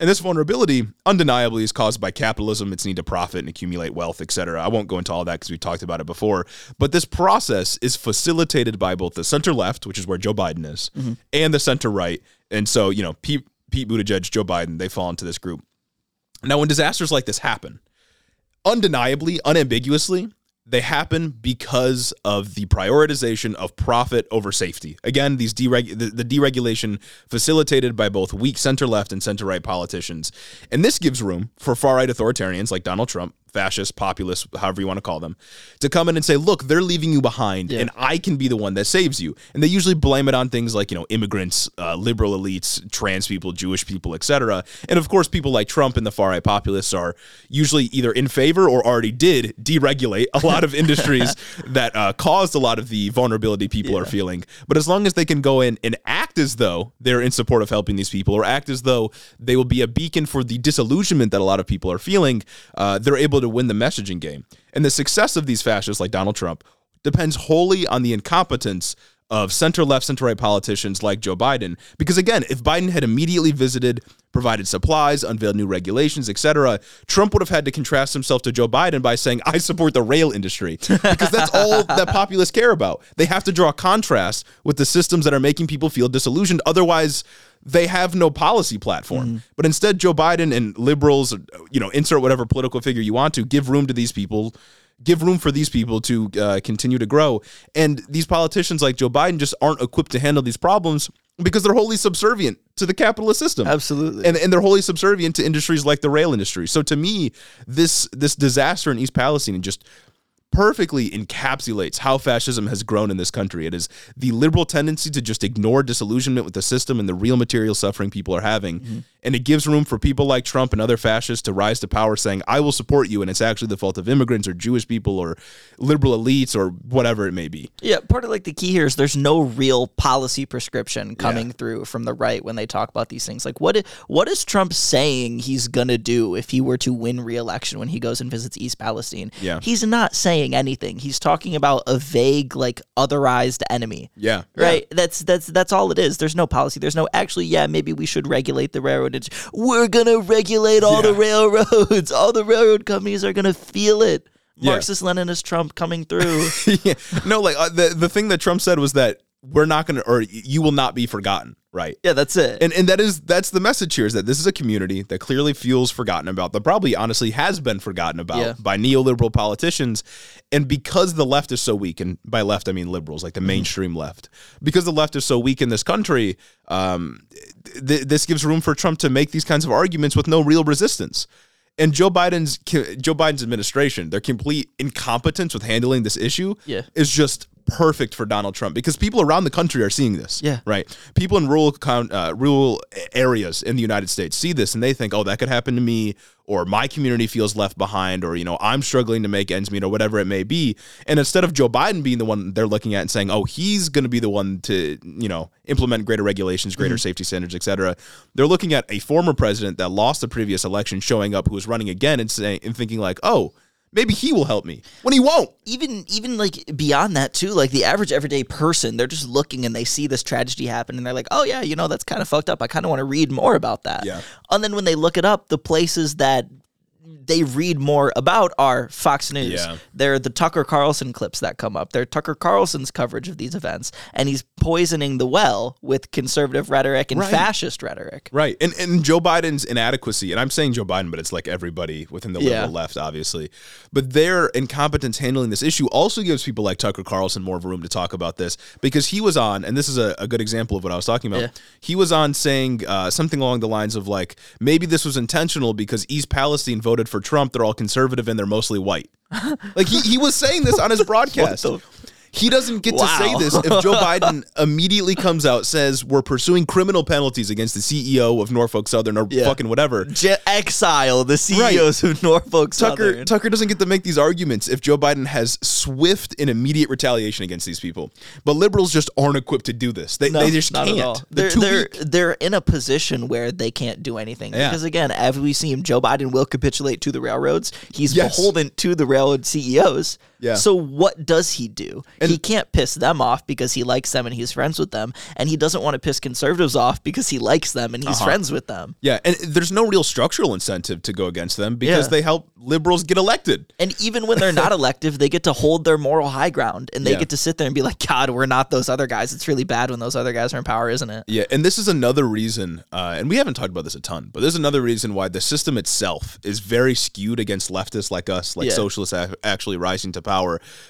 And this vulnerability undeniably is caused by capitalism, its need to profit and accumulate wealth, etc. I won't go into all that because we talked about it before. But this process is facilitated by both the center left, which is where Joe Biden is, mm-hmm. and the center right. And so, you know, Pete, Pete Buttigieg, Joe Biden, they fall into this group. Now, when disasters like this happen, undeniably, unambiguously, they happen because of the prioritization of profit over safety. Again, these dereg- the, the deregulation facilitated by both weak center left and center right politicians. And this gives room for far right authoritarians like Donald Trump, fascists, populist, however you want to call them, to come in and say, look, they're leaving you behind and I can be the one that saves you. And they usually blame it on things like, you know, immigrants, uh, liberal elites, trans people, Jewish people, etc. And of course, people like Trump and the far right populists are usually either in favor or already did deregulate a lot of industries that uh, caused a lot of the vulnerability people are feeling. But as long as they can go in and act as though they're in support of helping these people or act as though they will be a beacon for the disillusionment that a lot of people are feeling, uh, they're able to win the messaging game. And the success of these fascists like Donald Trump depends wholly on the incompetence of center left, center right politicians like Joe Biden. Because again, if Biden had immediately visited, provided supplies, unveiled new regulations, etc., Trump would have had to contrast himself to Joe Biden by saying, I support the rail industry. Because that's all that populists care about. They have to draw contrast with the systems that are making people feel disillusioned. Otherwise, they have no policy platform. But instead, Joe Biden and liberals, you know, insert whatever political figure you want to, give room to these people, give room for these people to uh, continue to grow. And these politicians like Joe Biden just aren't equipped to handle these problems because they're wholly subservient to the capitalist system. Absolutely. And, and they're wholly subservient to industries like the rail industry. So to me, this this disaster in East Palestine just perfectly encapsulates how fascism has grown in this country. It is the liberal tendency to just ignore disillusionment with the system and the real material suffering people are having. Mm-hmm. And it gives room for people like Trump and other fascists to rise to power saying, I will support you. And it's actually the fault of immigrants or Jewish people or liberal elites or whatever it may be. Yeah, part of like the key here is there's no real policy prescription coming through from the right when they talk about these things. Like what what is Trump saying he's gonna do if he were to win re-election when he goes and visits East Palestine? Yeah. He's not saying anything. He's talking about a vague, like otherized enemy. Yeah. Right. That's that's that's all it is. There's no policy. There's no actually. Yeah, maybe we should regulate the railroad. It's, we're gonna regulate all the railroads. All the railroad companies are gonna feel it. Yeah. Marxist Leninist Trump coming through. yeah. No, like uh, the the thing that Trump said was that we're not going to or you will not be forgotten, right? yeah, that's it. And and that is that's the message here is that this is a community that clearly feels forgotten about, that probably honestly has been forgotten about Yeah. by neoliberal politicians. And because the left is so weak, and by left I mean liberals, like the mainstream left, because the left is so weak in this country, um, th- this gives room for Trump to make these kinds of arguments with no real resistance. And Joe Biden's Joe Biden's administration, their complete incompetence with handling this issue, Yeah. is just perfect for Donald Trump because people around the country are seeing this. Yeah. Right. People in rural uh, rural areas in the United States see this and they think, "Oh, that could happen to me," or "My community feels left behind," or you know, "I'm struggling to make ends meet," or whatever it may be. And instead of Joe Biden being the one they're looking at and saying, "Oh, he's going to be the one to you know implement greater regulations, greater safety standards, etc." They're looking at a former president that lost the previous election, showing up who is running again, and saying and thinking like, "Oh." Maybe he will help me when he won't. even even like beyond that too like the average everyday person they're just looking and they see this tragedy happen and they're like oh yeah you know that's kind of fucked up i kind of want to read more about that Yeah. and then when they look it up the places that they read more about are Fox News. Yeah. They're the Tucker Carlson clips that come up. They're Tucker Carlson's coverage of these events, and he's poisoning the well with conservative rhetoric and Right. fascist rhetoric. Right. And and Joe Biden's inadequacy, and I'm saying Joe Biden, but it's like everybody within the Yeah. liberal left, obviously. But their incompetence handling this issue also gives people like Tucker Carlson more of a room to talk about this because he was on, and this is a, a good example of what I was talking about. Yeah. He was on saying uh, something along the lines of like, maybe this was intentional because East Palestine voted for Trump. They're all conservative and they're mostly white. like he, he was saying this on his broadcast. He doesn't get to say this if Joe Biden immediately comes out says we're pursuing criminal penalties against the CEO of Norfolk Southern or Yeah. fucking whatever. J- exile the CEOs of Norfolk Tucker Southern. Tucker doesn't get to make these arguments if Joe Biden has swift and immediate retaliation against these people. But liberals just aren't equipped to do this. They, No, they just not at all. can't. They're, They're they're, they're in a position where they can't do anything Yeah. because again, as we see him, Joe Biden will capitulate to the railroads. He's Yes. beholden to the railroad CEOs. Yeah. So what does he do? he can't piss them off because he likes them and he's friends with them, and he doesn't want to piss conservatives off because he likes them and he's Uh-huh. friends with them. Yeah, and there's no real structural incentive to go against them because Yeah. they help liberals get elected. And even when they're not elective, they get to hold their moral high ground and they Yeah. get to sit there and be like, God, we're not those other guys. It's really bad when those other guys are in power, isn't it? Yeah, and this is another reason, uh, and we haven't talked about this a ton, but there's another reason why the system itself is very skewed against leftists like us, like Yeah. socialists ac- actually rising to power,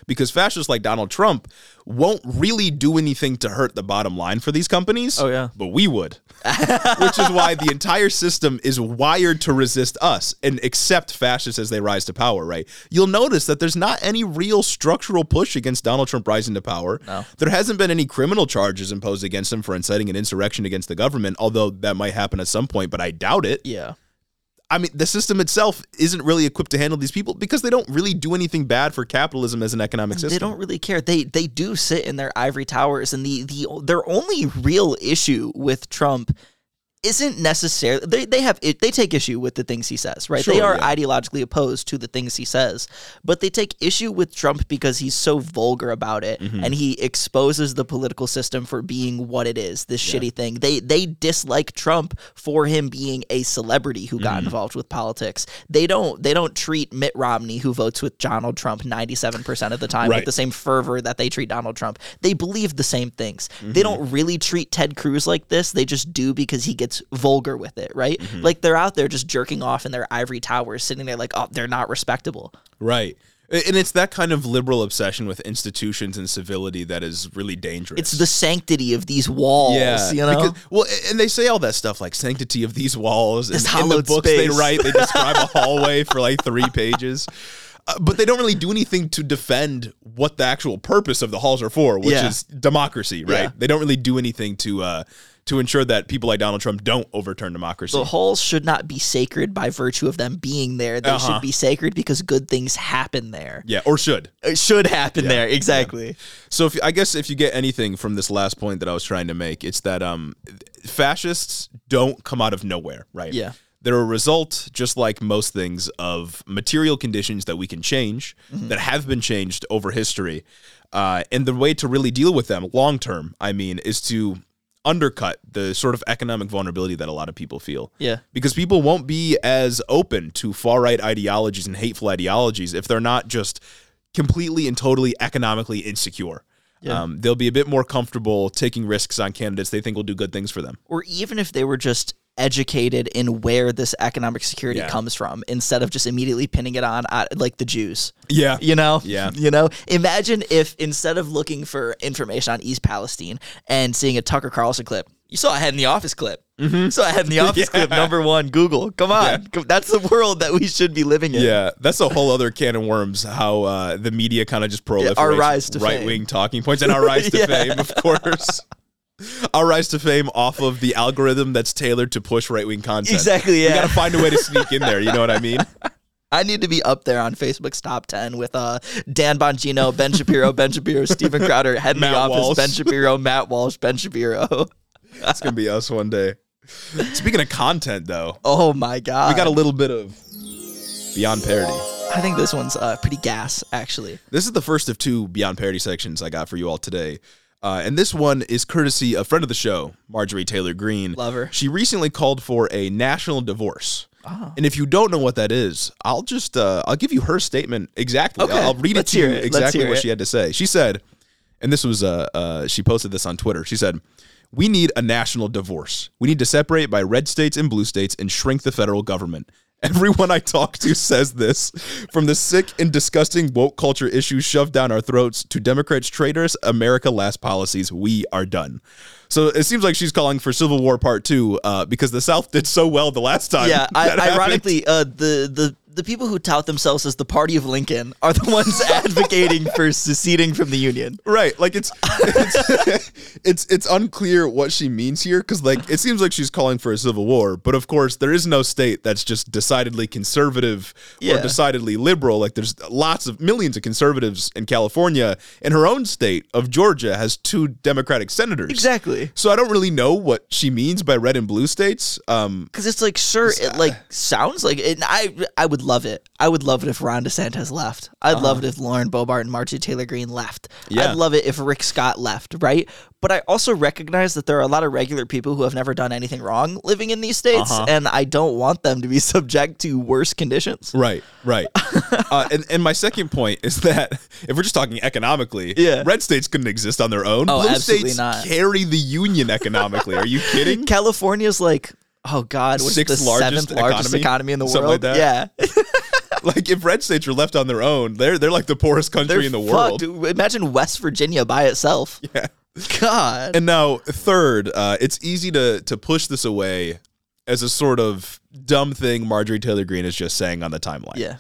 because fascists like Donald Trump won't really do anything to hurt the bottom line for these companies. Oh, yeah. but we would, which is why the entire system is wired to resist us and accept fascists as they rise to power. Right? You'll notice that there's not any real structural push against Donald Trump rising to power. No. There hasn't been any criminal charges imposed against him for inciting an insurrection against the government, although that might happen at some point, but I doubt it. Yeah. I mean, the system itself isn't really equipped to handle these people because they don't really do anything bad for capitalism as an economic system. They don't really care. They they do sit in their ivory towers, and the the their only real issue with Trump isn't necessarily they, they have they take issue with the things he says right they are yeah. ideologically opposed to the things he says but they take issue with trump because he's so vulgar about it Mm-hmm. and he exposes the political system for being what it is this shitty thing they they dislike trump for him being a celebrity who Mm-hmm. got involved with politics they don't they don't treat mitt romney who votes with donald trump 97% of the time Right. with the same fervor that they treat donald trump they believe the same things Mm-hmm. they don't really treat ted cruz like this they just do because he gets vulgar with it right Mm-hmm. like they're out there just jerking off in their ivory towers sitting there like oh they're not respectable Right. And it's that kind of liberal obsession with institutions and civility that is really dangerous. it's the sanctity of these walls yeah, you know because- well, and they say all that stuff like sanctity of these walls. This and in the books they write, they describe a hallway for like three pages. Uh, but they don't really do anything to defend what the actual purpose of the halls are for, which Yeah. is democracy, right? Yeah. They don't really do anything to uh, to ensure that people like Donald Trump don't overturn democracy. the halls should not be sacred by virtue of them being there. They Uh-huh. should be sacred because good things happen there. yeah, or should. It should happen there. Exactly. So if I guess if you get anything from this last point that I was trying to make, it's that um, fascists don't come out of nowhere, right? Yeah. They're a result, just like most things, of material conditions that we can change, Mm-hmm. that have been changed over history. Uh, and the way to really deal with them long term, I mean, is to undercut the sort of economic vulnerability that a lot of people feel. Yeah. Because people won't be as open to far right ideologies and hateful ideologies if they're not just completely and totally economically insecure. Yeah. Um, they'll be a bit more comfortable taking risks on candidates they think will do good things for them. Or even if they were just educated in where this economic security Yeah. comes from instead of just immediately pinning it on uh, like the Jews. Yeah. You know? Yeah. You know? Imagine if instead of looking for information on East Palestine and seeing a Tucker Carlson clip, you saw a head in the office clip. Mm-hmm. saw a head in the office clip, number one, Google. Come on. Come- That's the world that we should be living in. Yeah, that's a whole other can of worms. How uh, the media kind of just proliferates our rise to right wing talking points and our rise to Yeah. fame, of course. Our rise to fame off of the algorithm that's tailored to push right wing content. Exactly, Yeah. We got to find a way to sneak in there. You know what I mean? I need to be up there on Facebook's top 10 with uh, Dan Bongino, Ben Shapiro, Ben Shapiro, Steven Crowder, Head in the Office, Walsh. Ben Shapiro, Matt Walsh, Ben Shapiro. It's gonna be us one day. Speaking of content, though, Oh my God. we got a little bit of beyond parody. I think this one's uh, pretty gas, actually. This is the first of two Beyond Parody sections I got for you all today. Uh, and this one is courtesy of friend of the show, Marjorie Taylor Greene. Love her. She recently called for a national divorce. And if you don't know what that is, I'll just uh, I'll give you her statement exactly. Okay, I'll, I'll read it let's to you it. Exactly what it. she had to say. She said, and this was uh, uh she posted this on Twitter. She said, "We need a national divorce. We need to separate by red states and blue states and shrink the federal government." Everyone I talk to says this, from the sick and disgusting woke culture issues shoved down our throats to Democrats' traitors, America last policies. We are done. So it seems like she's calling for Civil War Part Two uh, because the South did so well the last time. Yeah, I, ironically, uh, the the the people who tout themselves as the party of Lincoln are the ones advocating for seceding from the Union. Right, like it's it's it's, it's unclear what she means here because like it seems like she's calling for a civil war, but of course there is no state that's just decidedly conservative Yeah. or decidedly liberal. Like there's lots of millions of conservatives in California, and her own state of Georgia has two Democratic senators. Exactly. So I don't really know what she means by red and blue states. Um, Because it's like, sure, it like sounds like it. and I I would love it. I would love it if Ron DeSantis left. I'd love it if Lauren Boebert and Marjorie Taylor Greene left. Yeah. I'd love it if Rick Scott left, right? But I also recognize that there are a lot of regular people who have never done anything wrong living in these states, and I don't want them to be subject to worse conditions. Right, right. uh, and, and my second point is that if we're just talking economically, Yeah. red states couldn't exist on their own. Oh, Blue absolutely states not. carry the union economically. Are you kidding? California's like, oh God, what's Sixth the largest seventh largest economy? economy in the Something world? like. Yeah, like if red states are left on their own, they're they're like the poorest country they're in the fucked. world. Imagine West Virginia by itself. Yeah. God. And now, third, uh, it's easy to to push this away as a sort of dumb thing Marjorie Taylor Greene is just saying on the timeline. yeah.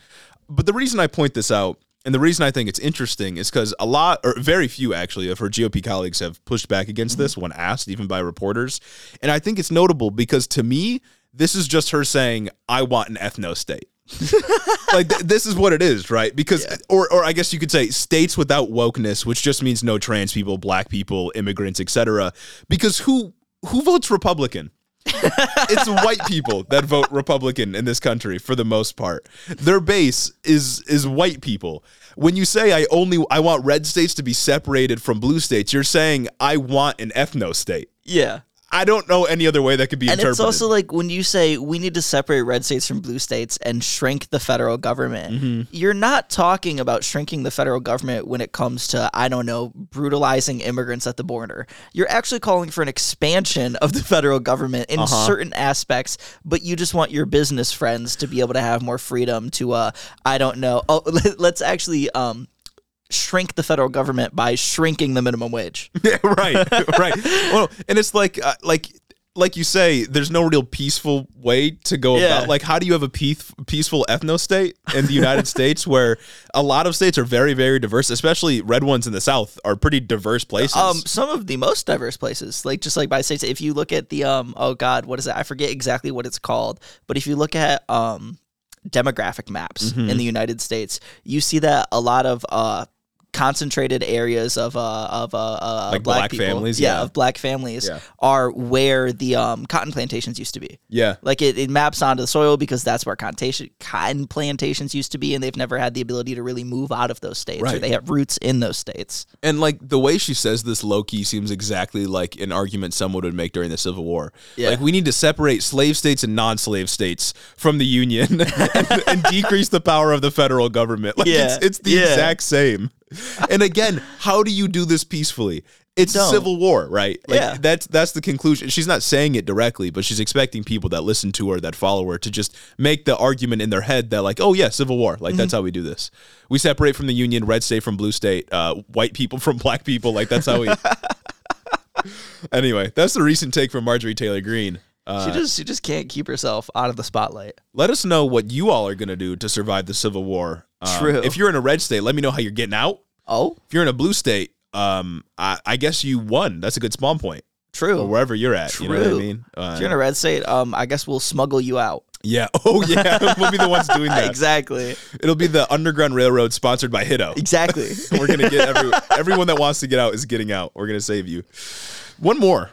But the reason I point this out and the reason I think it's interesting is because a lot, or very few actually, of her GOP colleagues have pushed back against this when asked, even by reporters. And I think it's notable because to me, this is just her saying, I want an ethno state. like th- this is what it is, right? Because, or, or I guess you could say states without wokeness, which just means no trans people, black people, immigrants, etc. Because who who votes Republican? It's white people that vote Republican in this country for the most part. Their base is is white people. When you say I only I want red states to be separated from blue states, you're saying I want an ethno state. Yeah. I don't know any other way that could be And interpreted. it's also like when you say we need to separate red states from blue states and shrink the federal government, Mm-hmm. you're not talking about shrinking the federal government when it comes to, I don't know, brutalizing immigrants at the border. You're actually calling for an expansion of the federal government in Uh-huh. certain aspects, but you just want your business friends to be able to have more freedom to, uh, I don't know. Oh, let's actually, um, shrink the federal government by shrinking the minimum wage. right, right. Well, and it's like uh, like like you say, there's no real peaceful way to go Yeah. about. Like, how do you have a peace, peaceful ethno state in the United States, where a lot of states are very, very diverse, especially red ones in the South are pretty diverse places. Um, some of the most diverse places, like just like by states. If you look at the um, oh god, what is it? I forget exactly what it's called. But if you look at um, demographic maps Mm-hmm. in the United States, you see that a lot of uh concentrated areas of uh of uh, uh Like black, black people, families, yeah, yeah. of black families Yeah. are where the um cotton plantations used to be. yeah, Like it, it maps onto the soil because that's where cotton, cotton plantations used to be, and they've never had the ability to really move out of those states, or they have roots in those states. and like the way she says this low key seems exactly like an argument someone would make during the Civil War. Yeah. Like we need to separate slave states and non-slave states from the Union and, and decrease the power of the federal government. Like Yeah. it's, it's the Yeah. exact same. And again, how do you do this peacefully? It's Don't. civil war, right? Like Yeah. that's that's the conclusion. She's not saying it directly, but she's expecting people that listen to her, that follow her, to just make the argument in their head that like, oh yeah, civil war. Like that's how we do this. We separate from the union, red state from blue state, uh, white people from black people. Like that's how we. anyway, that's the recent take from Marjorie Taylor Greene. Uh, She just she just can't keep herself out of the spotlight. let us know what you all are gonna do to survive the civil war. Um, True. If you're in a red state, let me know how you're getting out. Oh, If you're in a blue state, um, I, I guess you won. That's a good spawn point, true. or wherever you're at. You know what I True. mean? Uh, if you're in a red state, um, I guess we'll smuggle you out. yeah. Oh yeah. we'll be the ones doing that. exactly. It'll be the Underground Railroad sponsored by Hiddo. Exactly. We're gonna get every, everyone that wants to get out is getting out. We're gonna save you. One more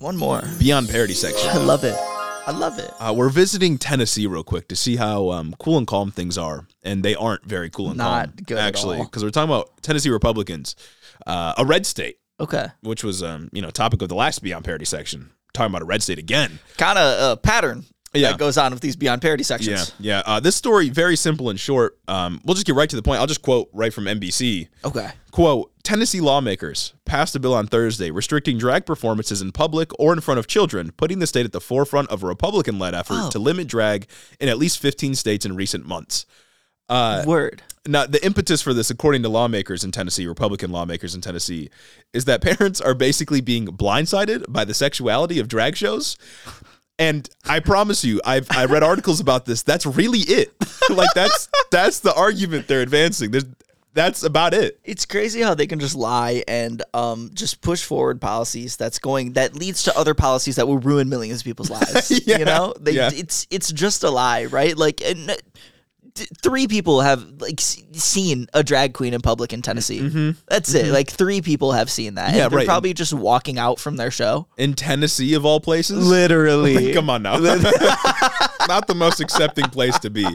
One more. beyond parody section. I love it. I love it. Uh, we're visiting Tennessee real quick to see how um, cool and calm things are, and they aren't very cool and Not calm. good actually, because we're talking about Tennessee Republicans, uh, a red state, Okay. which was um, you know topic of the last Beyond Parody section. Talking about a red state again. Kind of a pattern Yeah. that goes on with these beyond parody Yeah, sections. yeah. Uh, this story very simple and short. Um, we'll just get right to the point. I'll just quote right from NBC. Okay. Quote Tennessee lawmakers passed a bill on Thursday restricting drag performances in public or in front of children, putting the state at the forefront of a Republican led effort Oh. to limit drag in at least 15 states in recent months. Uh, Word. Now, the impetus for this, according to lawmakers in Tennessee, Republican lawmakers in Tennessee, is that parents are basically being blindsided by the sexuality of drag shows. And I promise you, I've I read articles about this. That's really it. like that's that's the argument they're advancing. There's that's about it. It's crazy how they can just lie and um, just push forward policies that's going that leads to other policies that will ruin millions of people's lives. Yeah, You know, they, yeah. it's it's just a lie, right? Like, and, uh, three people have like s- seen a drag queen in public in Tennessee. That's it. Like three people have seen that. Mm-hmm. Yeah, and they're right. Probably just walking out from their show. In Tennessee, of all places, Literally, Come on now. Not the most accepting place to be.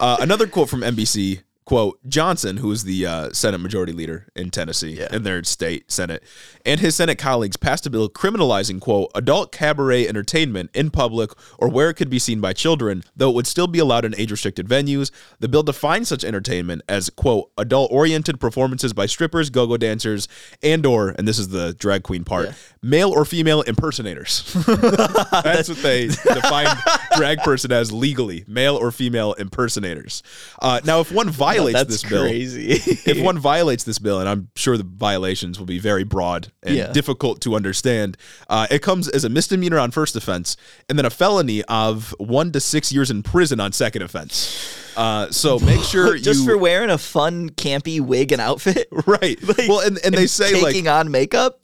Uh, another quote from NBC quote Johnson, who is the uh, Senate Majority Leader in Tennessee Yeah. in their state Senate, and his Senate colleagues passed a bill criminalizing quote adult cabaret entertainment in public or where it could be seen by children, though it would still be allowed in age restricted venues. The bill defines such entertainment as quote adult oriented performances by strippers, go-go dancers, and or and this is the drag queen part, Yeah. male or female impersonators. That's what they define drag person as legally, male or female impersonators. Uh, now, if one violates that's this bill, crazy. if one violates this bill, and I'm sure the violations will be very broad and Yeah. difficult to understand, uh, it comes as a misdemeanor on first offense, and then a felony of one to six years in prison on second offense. Uh, so make sure you just you for wearing a fun, campy wig and outfit. right. Like, well, and, and they say like taking on makeup.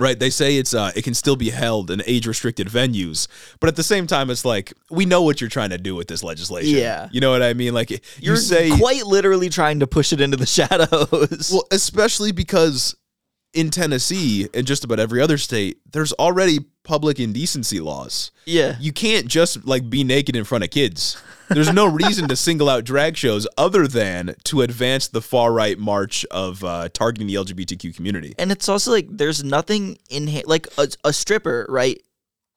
Right, they say it's uh, it can still be held in age restricted venues, but at the same time, it's like we know what you're trying to do with this legislation. Yeah. you know what I mean. Like you You're say, quite literally trying to push it into the shadows. well, especially because in Tennessee and just about every other state, there's already public indecency laws. yeah. You can't just like be naked in front of kids. There's no reason to single out drag shows other than to advance the far right march of uh, targeting the LGBTQ community. and it's also like there's nothing in like a, a stripper, right?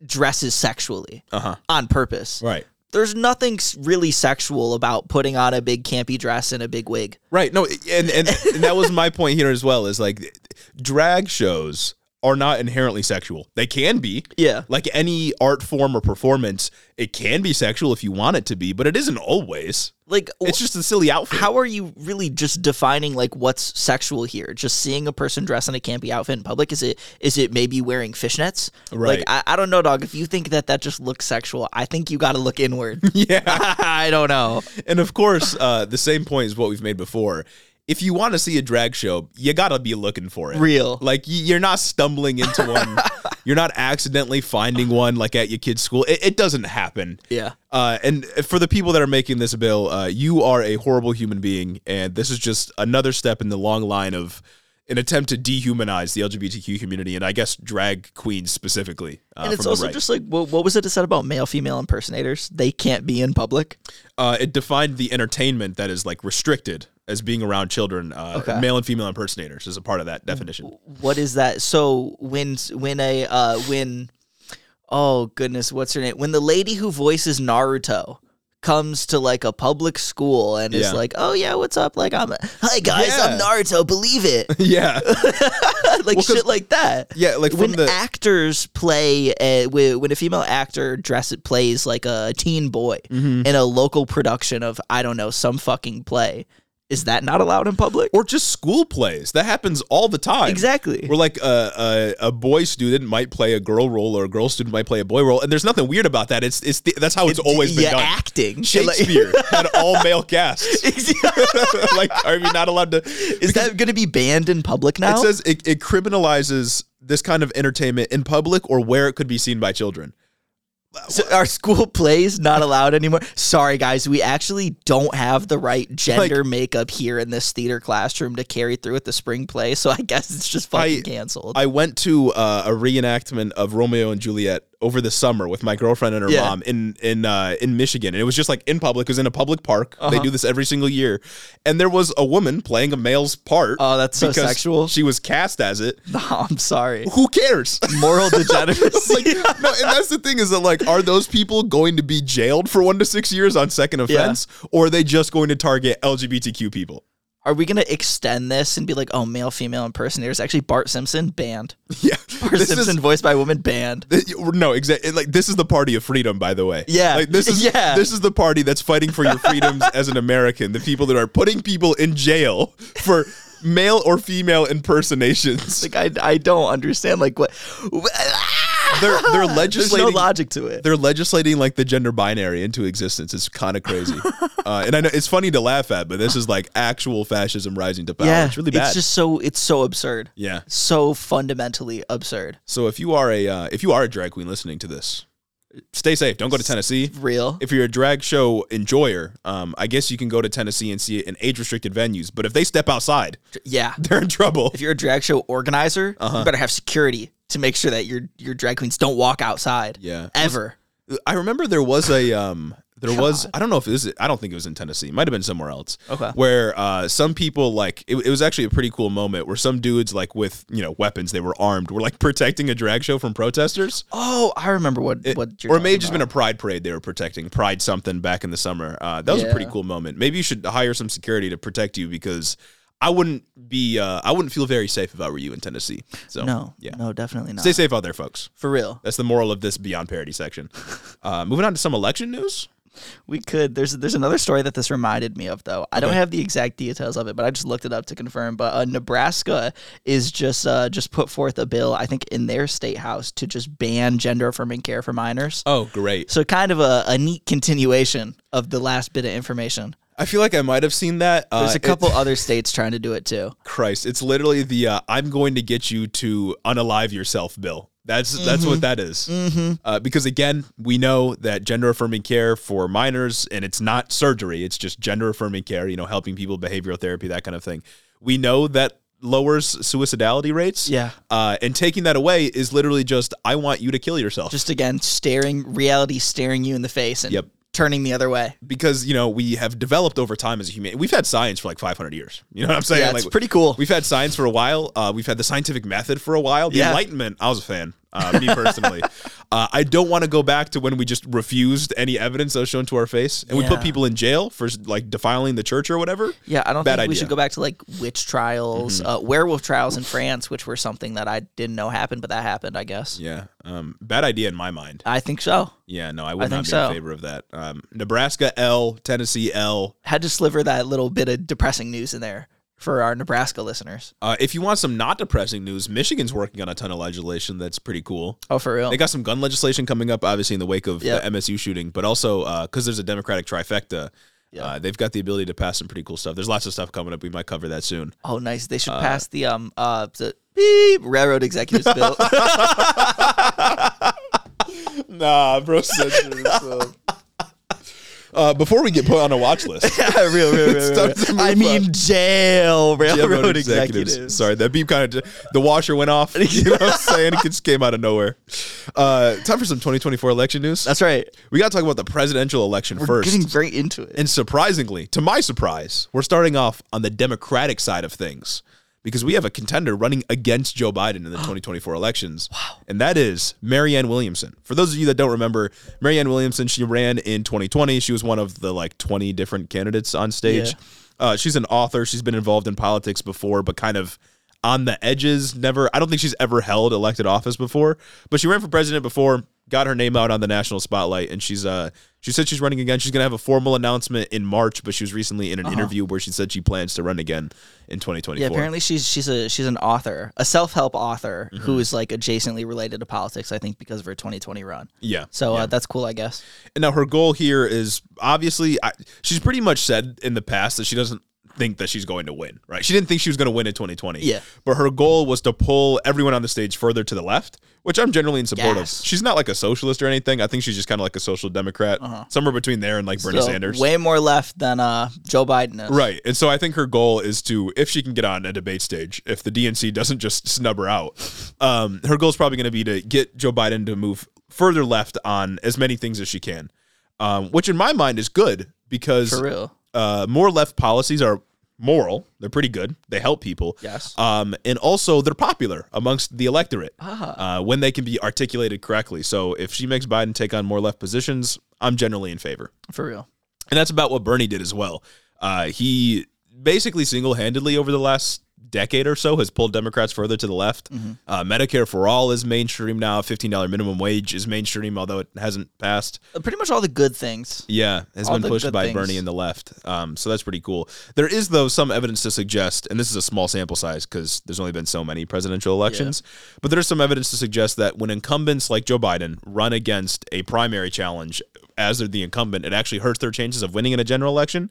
Dresses sexually Uh huh. on purpose. Right. There's nothing really sexual about putting on a big campy dress and a big wig. Right. No, and, and and that was my point here as well. Is like drag shows are not inherently sexual. They can be. Yeah. Like any art form or performance, it can be sexual if you want it to be, but it isn't always. Like It's just a silly outfit. how are you really just defining like what's sexual here? Just seeing a person dress in a campy outfit in public? Is it is it maybe wearing fishnets? Right. Like I, I don't know, dog. If you think that that just looks sexual, I think you got to look inward. yeah. I don't know. And of course, uh, the same point is what we've made before. If you want to see a drag show, you gotta be looking for it. Real. Like you're not stumbling into one. you're not accidentally finding one like at your kid's school. It, it doesn't happen. Yeah. Uh, and for the people that are making this bill, uh, you are a horrible human being, and this is just another step in the long line of an attempt to dehumanize the LGBTQ community, and I guess drag queens specifically. Uh, And it's also right. just like what, what was it that said about male female impersonators? They can't be in public. uh, it defined the entertainment that is like restricted as being around children. Uh, Okay. Male and female impersonators is a part of that definition. What is that? So when when a uh when oh goodness, what's her name? When the lady who voices Naruto comes to like a public school and is Yeah. like, "Oh yeah, what's up? Like I'm Hi guys, I'm Yeah. Naruto, believe it." yeah, like 'cause- shit like that. yeah. Like when the actors play when when a female actor dress plays like a teen boy Mm-hmm. in a local production of I don't know some fucking play, is that not allowed in public? or just school plays that happens all the time. exactly. Where like a, a a boy student might play a girl role or a girl student might play a boy role, and there's nothing weird about that. It's it's the, that's how it's always been yeah, done. acting. Shakespeare had all male casts. like, are we not allowed to? Is that going to be banned in public now? It says it, it criminalizes this kind of entertainment in public or where it could be seen by children. So are school plays not allowed anymore? Sorry, guys, we actually don't have the right gender makeup here in this theater classroom to carry through with the spring play. So I guess it's just fucking I- canceled. I went to uh, a reenactment of Romeo and Juliet over the summer with my girlfriend and her Yeah. mom in in uh, in Michigan, and it was just like in public. It was in a public park. They Uh-huh. do this every single year, and there was a woman playing a male's part. Oh, that's so sexual. She was cast as it. no, I'm sorry. Who cares? Moral degeneracy. like, no, and that's the thing is that like, are those people going to be jailed for one to six years on second offense, or are they just going to target LGBTQ people? Are we gonna extend this and be like, oh, male, female impersonators? Actually, Bart Simpson banned. Yeah, Bart this Simpson, is voiced by a woman, banned. no exactly. Like this is the party of freedom, by the way. Yeah. like this is Yeah. this is the party that's fighting for your freedoms as an American. The people that are putting people in jail for male or female impersonations. Like, I, I don't understand. Like, what? They're they're legislating. There's no logic to it. they're legislating like the gender binary into existence. It's kind of crazy, uh, and I know it's funny to laugh at, but this is like actual fascism rising to power. Yeah, it's really bad. It's just so it's so absurd. yeah. So fundamentally absurd. So if you are a uh, if you are a drag queen listening to this, stay safe. Don't go to Tennessee. Real. If you're a drag show enjoyer, um, I guess you can go to Tennessee and see it in age restricted venues. But if they step outside, yeah. they're in trouble. If you're a drag show organizer, Uh-huh. you better have security to make sure that your your drag queens don't walk outside. Yeah. Ever. I remember there was a um there was I don't know if it was I don't think it was in Tennessee. It might have been somewhere else. Okay. Where uh some people like it, it was actually a pretty cool moment where some dudes like with, you know, weapons, they were armed, were like protecting a drag show from protesters. Oh, I remember what It- what or it may have just been a pride parade they were protecting, pride something back in the summer. Uh, that was a pretty cool moment. Maybe you should hire some security to protect you because I wouldn't be, uh, I wouldn't feel very safe if I were you in Tennessee. So No, yeah, no, definitely not. stay safe out there, folks. For real. That's the moral of this beyond parody section. Uh, moving on to some election news. We could. There's there's another story that this reminded me of though. I don't have the exact details of it, but I just looked it up to confirm. But uh, Nebraska is just uh, just put forth a bill, I think, in their state house to just ban gender affirming care for minors. Oh, great! So kind of a, a neat continuation of the last bit of information. I feel like I might have seen that. Uh, There's a it- couple other states trying to do it too. Christ, it's literally the uh, "I'm going to get you to unalive yourself" bill. That's that's what that is. Mm-hmm. Uh, because again, we know that gender affirming care for minors, and it's not surgery; it's just gender affirming care. You know, helping people, behavioral therapy, that kind of thing. We know that lowers suicidality rates. Yeah. Uh, and taking that away is literally just, I want you to kill yourself. Just again, staring reality, staring you in the face, and Yep. Turning the other way. because you know we have developed over time as a human. We've had science for like 500 years. You know what I'm saying? Yeah, like, it's pretty cool. We've had science for a while. Uh, we've had the scientific method for a while. The Yeah. Enlightenment, I was a fan. Uh, me personally, uh, I don't want to go back to when we just refused any evidence that was shown to our face, and we put Yeah. people in jail for like defiling the church or whatever. Yeah, I don't Bad think we idea. should go back to like witch trials, uh, werewolf trials in France, which were something that I didn't know happened, but that happened, I guess. Yeah, um, bad idea in my mind. I think so. Yeah, no, I would I not think be so. in favor of that. Um, Nebraska L, Tennessee L. Had to sliver that little bit of depressing news in there for our Nebraska listeners. Uh, if you want some not depressing news, Michigan's working on a ton of legislation that's pretty cool. Oh, for real? They got some gun legislation coming up, obviously in the wake of Yep. the MSU shooting, but also because there's a Democratic trifecta, Yeah. uh, they've got the ability to pass some pretty cool stuff. There's lots of stuff coming up. We might cover that soon. oh, nice. They should pass the um uh the beep railroad executives bill. Nah, bro, Uh, before we get put on a watch list, real, real, It's time I mean, jail railroad, Railroad executives. Sorry, that beep kind of the washer went off. You know what I'm saying? It just came out of nowhere. Uh, time for some 2024 election news. That's right. we got to talk about the presidential election We're first. getting very into it. And surprisingly, to my surprise, we're starting off on the Democratic side of things because we have a contender running against Joe Biden in the 2024 elections. Wow. And that is Marianne Williamson. For those of you that don't remember, Marianne Williamson, she ran in 2020. She was one of the like 20 different candidates on stage. Yeah. Uh, she's an author. She's been involved in politics before, but kind of on the edges. Never, I don't think she's ever held elected office before, but she ran for president before, got her name out on the national spotlight, and she's uh she said she's running again. She's gonna have a formal announcement in March, but she was recently in an interview where she said she plans to run again in 2024. Uh-huh. Yeah, apparently she's she's a she's an author, a self help author Mm-hmm. who is like adjacently related to politics. I think because of her 2020 run. Yeah. So yeah. uh, that's cool, I guess. And now her goal here is obviously I, she's pretty much said in the past that she doesn't think that she's going to win, right? She didn't think she was going to win in 2020. Yeah. But her goal was to pull everyone on the stage further to the left, which I'm generally in support of. She's not like a socialist or anything. I think she's just kind of like a social democrat, somewhere between there and like Bernie Uh-huh. So, Sanders. way more left than uh, Joe Biden is. Right. And so I think her goal is to, if she can get on a debate stage, if the DNC doesn't just snub her out, um, her goal is probably going to be to get Joe Biden to move further left on as many things as she can, um, which in my mind is good because uh, more left policies are moral. They're pretty good. They help people. Yes. Um, and also they're popular amongst the electorate Ah. uh, when they can be articulated correctly. So if she makes Biden take on more left positions, I'm generally in favor. For real. And that's about what Bernie did as well. Uh, he basically single handedly over the last decade or so has pulled Democrats further to the left. Mm-hmm. Uh, Medicare for all is mainstream now. Fifteen dollar minimum wage is mainstream, although it hasn't passed. Uh, Pretty much all the good things. Yeah, has All been pushed by things. Bernie and the left. Um, so that's pretty cool. There is though some evidence to suggest, and this is a small sample size because there's only been so many presidential elections, but there is some evidence to suggest that when incumbents like Joe Biden run against a primary challenge as they're the incumbent, it actually hurts their chances of winning in a general election.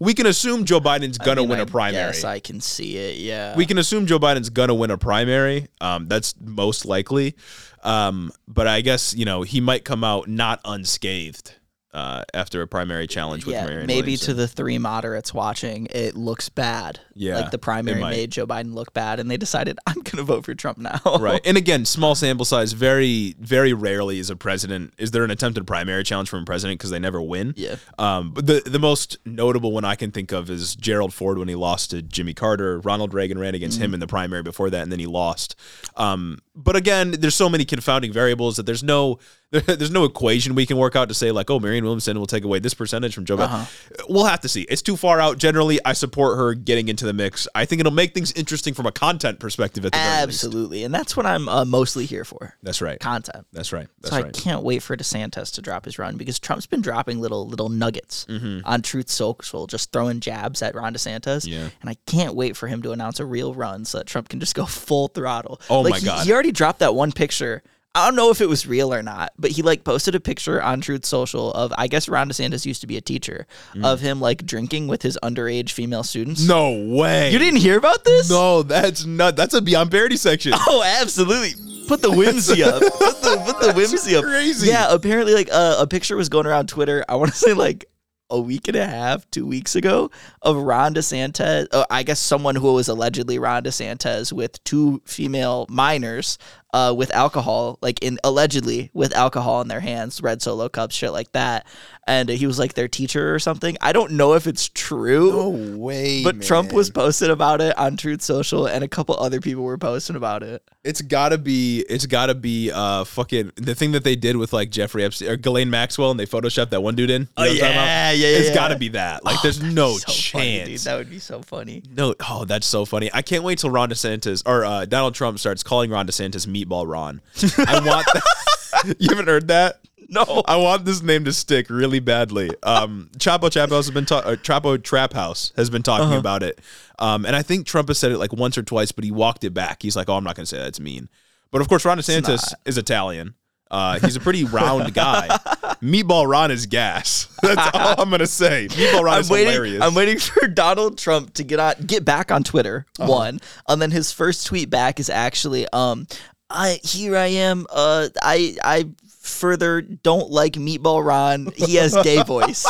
We can assume Joe Biden's gonna mean, win I a primary. Yes, I can see it. Yeah. we can assume Joe Biden's gonna win a primary. Um, that's most likely. Um, but I guess you know he might come out not unscathed uh, after a primary challenge with yeah, Marianne maybe Williamson. to the three moderates watching, it looks bad. Yeah, like the primary made Joe Biden look bad, and they decided I'm going to vote for Trump now. right. And again, small sample size. Very, very rarely is a president. Is there an attempted primary challenge from a president because they never win? Yeah. Um, but the the most notable one I can think of is Gerald Ford when he lost to Jimmy Carter. Ronald Reagan ran against Mm-hmm. him in the primary before that, and then he lost. Um, but again, there's so many confounding variables that there's no there's no equation we can work out to say like, oh, Marianne Williamson will take away this percentage from Joe Biden. Uh-huh. We'll have to see. It's too far out. Generally, I support her getting into the mix. I think it'll make things interesting from a content perspective at the very least. Absolutely, and that's what I'm uh, mostly here for. That's right. Content. That's right. That's so I can't wait for DeSantis to drop his run because Trump's been dropping little little nuggets Mm-hmm. on Truth Social, just throwing jabs at Ron DeSantis. Yeah. And I can't wait for him to announce a real run so that Trump can just go full throttle. Oh like, my he- God. He, already dropped that one picture. I don't know if it was real or not, but he like posted a picture on Truth Social of I guess Ron DeSantis used to be a teacher of him like drinking with his underage female students. Mm. No way. You didn't hear about this? No, that's not. That's a beyond parody section. Oh, absolutely. Put the whimsy up. Put the, put the whimsy up. crazy. Yeah, apparently, like uh, a picture was going around Twitter. I want to say like a week and a half, two weeks ago, of Ron DeSantis. Uh, I guess someone who was allegedly Ron DeSantis with two female minors. Uh, with alcohol, like in allegedly with alcohol in their hands, red solo cups, shit like that, and he was like their teacher or something. I don't know if it's true. No way. But Trump was posting about it on Truth Social, and a couple other people were posting about it. It's gotta be. It's gotta be. Uh, fucking the thing that they did with like Jeffrey Epstein or Ghislaine Maxwell, and they photoshopped that one dude in. You know what I'm talking about? Oh, yeah, yeah, It's yeah. gotta be that. Like, there's no So funny, dude. chance. That would be so funny. No, oh, that's so funny. I can't wait till Ron DeSantis or uh, Donald Trump starts calling Ron DeSantis Meatball Ron. I want that. you haven't heard that? No. I want this name to stick really badly. Um, Chapo Trap House has been ta- uh, Chapo Trap House has been talking Uh-huh. about it, um, and I think Trump has said it like once or twice, but he walked it back. He's like, "Oh, I'm not going to say that. It's mean." But of course, Ron DeSantis is Italian. Uh, he's a pretty round guy. Meatball Ron is gas. That's all I'm gonna say. Meatball Ron I'm is waiting. hilarious. I'm waiting for Donald Trump to get on, get back on Twitter. Uh-huh. One, and then his first tweet back is actually, um, I here I am. Uh, I I further don't like Meatball Ron. He has gay voice.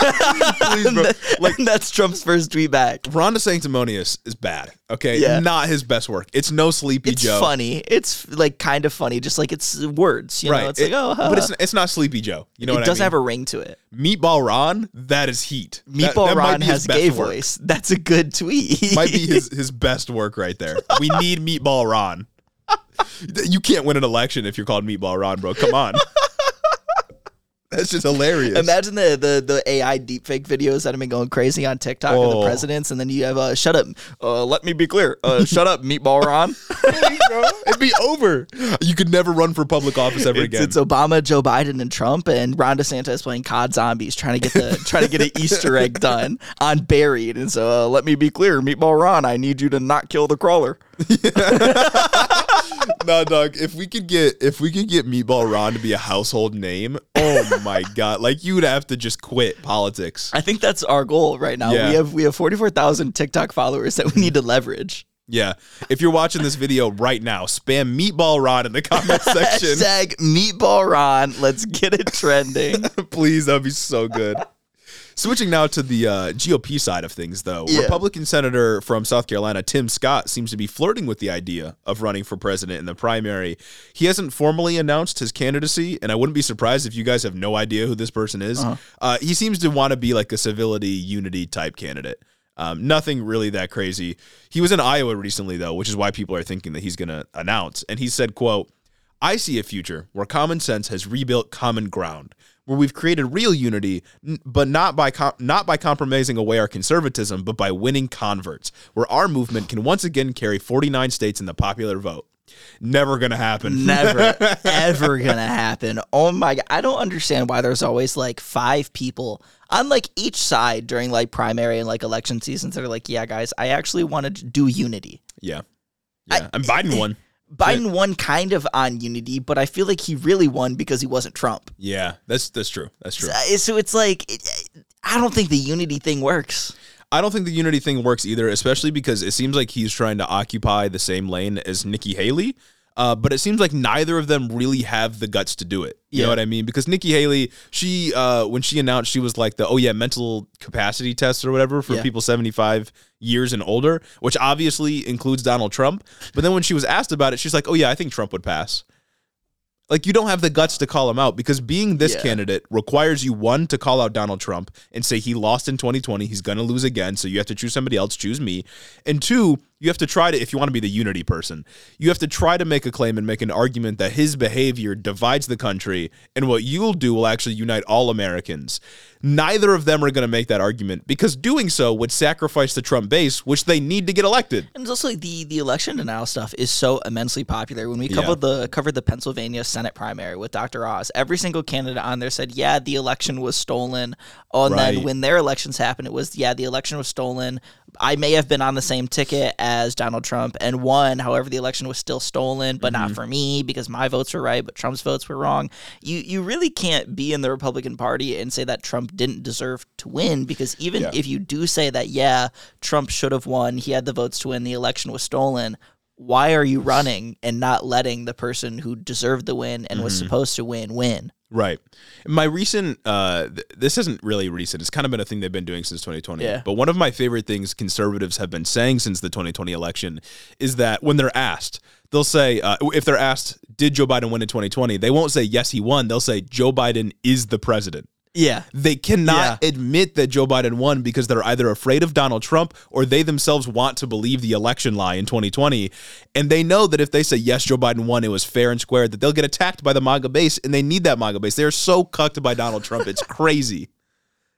Please, bro. like that's Trump's first tweet back. Ron DeSanctimonious is bad. Okay, Yeah. not his best work. It's no Sleepy It's Joe. funny. It's like kind of funny, just like it's words. You right? know, it's It- like oh, but it's it's not Sleepy Joe. You know it what does I mean? have a ring to it. Meatball Ron, that is heat. Meatball that might Ron has gay work. voice. That's a good tweet. Might be his his best work right there. We need Meatball Ron. You can't win an election if you're called Meatball Ron, bro. Come on. That's just hilarious. Imagine the, the the AI deepfake videos that have been going crazy on TikTok of Oh. the presidents, and then you have uh, shut up. Uh, let me be clear. Uh, shut up, Meatball Ron. It'd be over. You could never run for public office ever it's, again. it's Obama, Joe Biden, and Trump, and Ron DeSantis playing COD Zombies, trying to get the trying to get an Easter egg done on Buried. And so, uh, let me be clear, Meatball Ron. I need you to not kill the crawler. no, dog. If we could get if we could get Meatball Ron to be a household name, oh my god! Like you would have to just quit politics. I think that's our goal right now. Yeah. We have we have forty four thousand TikTok followers that we need to leverage. Yeah. If you're watching this video right now, spam Meatball Ron in the comment section. Hashtag Meatball Ron. Let's get it trending. Please, that'd be so good. Switching now to the uh, GOP side of things, though, Yeah. Republican Senator from South Carolina Tim Scott seems to be flirting with the idea of running for president in the primary. He hasn't formally announced his candidacy, and I wouldn't be surprised if you guys have no idea who this person is. uh he seems to want to be like a civility unity type candidate. Um, nothing really that crazy. He was in Iowa recently, though, which is why people are thinking that he's going to announce. And he said, "quote I see a future where common sense has rebuilt common ground, where we've created real unity, but not by com- not by compromising away our conservatism, but by winning converts, where our movement can once again carry 49 states in the popular vote. Never gonna happen. Never, ever gonna happen. Oh my god. I don't understand why there's always like five people on like each side during like primary and like election seasons that are like, yeah, guys, I actually wanted to do unity. yeah, yeah. and Biden won. Biden won kind of on unity, but I feel like he really won because he wasn't Trump. Yeah, that's that's true. That's true. Uh, So it's like, it, I don't think the unity thing works. I don't think the unity thing works either, especially because it seems like he's trying to occupy the same lane as Nikki Haley. Uh, but it seems like neither of them really have the guts to do it. You Yeah. know what I mean? Because Nikki Haley, she uh, when she announced she was like the oh yeah mental capacity test or whatever for Yeah. people seventy five years and older, which obviously includes Donald Trump. But then when she was asked about it, she's like, oh yeah, I think Trump would pass. Like you don't have the guts to call him out because being this Yeah. candidate requires you one to call out Donald Trump and say he lost in 2020, he's going to lose again, so you have to choose somebody else, choose me. And two, you have to try to if you want to be the unity person, you have to try to make a claim and make an argument that his behavior divides the country and what you'll do will actually unite all Americans. Neither of them are going to make that argument because doing so would sacrifice the Trump base, which they need to get elected. And it's also like the the election denial stuff is so immensely popular. When we covered the covered the Pennsylvania Senate primary with Dr. Oz, every single candidate on there said, "Yeah, the election was stolen." Oh, and Right. then when their elections happened, it was, "Yeah, the election was stolen." I may have been on the same ticket as Donald Trump and won. However, the election was still stolen, but Mm-hmm. not for me because my votes were right, but Trump's votes were wrong. You you really can't be in the Republican Party and say that Trump didn't deserve to win because even Yeah. if you do say that, yeah, Trump should have won, he had the votes to win, the election was stolen. Why are you running and not letting the person who deserved the win and Mm-hmm. was supposed to win win? Right. My recent, uh, th- this isn't really recent. It's kind of been a thing they've been doing since 2020. Yeah. But one of my favorite things conservatives have been saying since the 2020 election is that when they're asked, they'll say, uh, if they're asked, did Joe Biden win in 2020? They won't say, yes, he won. They'll say, Joe Biden is the president. Yeah. They cannot admit that Joe Biden won because they're either afraid of Donald Trump or they themselves want to believe the election lie in 2020. And they know that if they say, yes, Joe Biden won, it was fair and square, that they'll get attacked by the MAGA base and they need that MAGA base. They're so cucked by Donald Trump. It's crazy.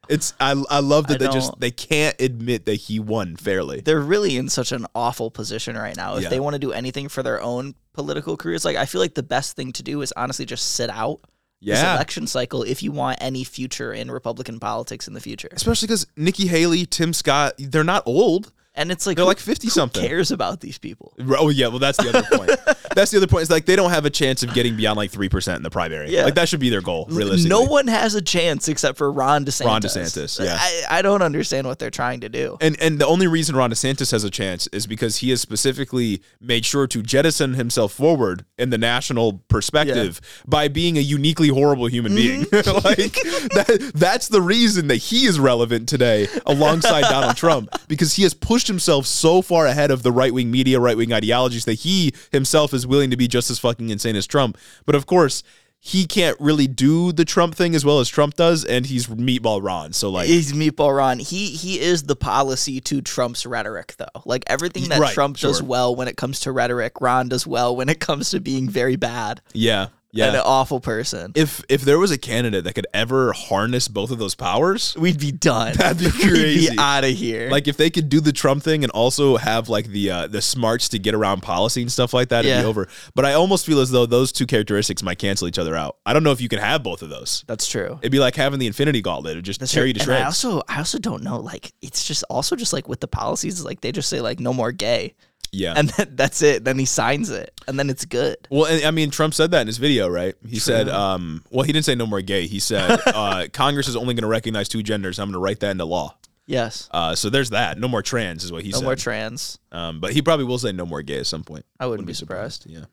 It's I, I love that I they just they can't admit that he won fairly. They're really in such an awful position right now. If Yeah. they want to do anything for their own political careers, like I feel like the best thing to do is honestly just sit out Yeah. election cycle if you want any future in Republican politics in the future. Especially because Nikki Haley, Tim Scott, they're not old. And it's like They're who- like fifty something. cares about these people? Oh yeah, well that's the other point. that's the other point. Is like they don't have a chance of getting beyond like three percent in the primary. Yeah. Like that should be their goal. Realistically, No one has a chance except for Ron DeSantis. Ron DeSantis, yeah. I, I don't understand what they're trying to do. And and the only reason Ron DeSantis has a chance is because he has specifically made sure to jettison himself forward in the national perspective by being a uniquely horrible human being. Mm-hmm. like that, that's the reason that he is relevant today alongside Donald Trump because he has pushed himself so far ahead of the right wing media, right wing ideologies that he himself is willing to be just as fucking insane as Trump. But of course. He can't really do the Trump thing as well as Trump does, and he's meatball Ron. So like, He's meatball Ron. He he is the policy to Trump's rhetoric, though. Like everything that Right, Trump does well when it comes to rhetoric, Ron does well when it comes to being very bad yeah, yeah. and an awful person. if if there was a candidate that could ever harness both of those powers, We'd be done. That'd be We'd crazy. be out of here. like if they could do the Trump thing and also have like the uh, the smarts to get around policy and stuff like that, it'd be over. But I almost feel as though those two characteristics might cancel each other out. I don't know if you can have both of those. that's true. It'd be like having the Infinity Gauntlet; it'd just That's tear true. you to And I also I also don't know. Like it's just also just like with the policies, like they just say like no more gay, yeah. and then that's it. Then he signs it, and then it's good. well, and, I mean, Trump said that in his video, right? He said, um, well, he didn't say no more gay. He said uh, Congress is only going to recognize two genders. I'm going to write that into law. Yes. Uh, so there's that. No more trans is what he No said. No more trans. um, but he probably will say no more gay at some point. I wouldn't be surprised. Yeah, yeah.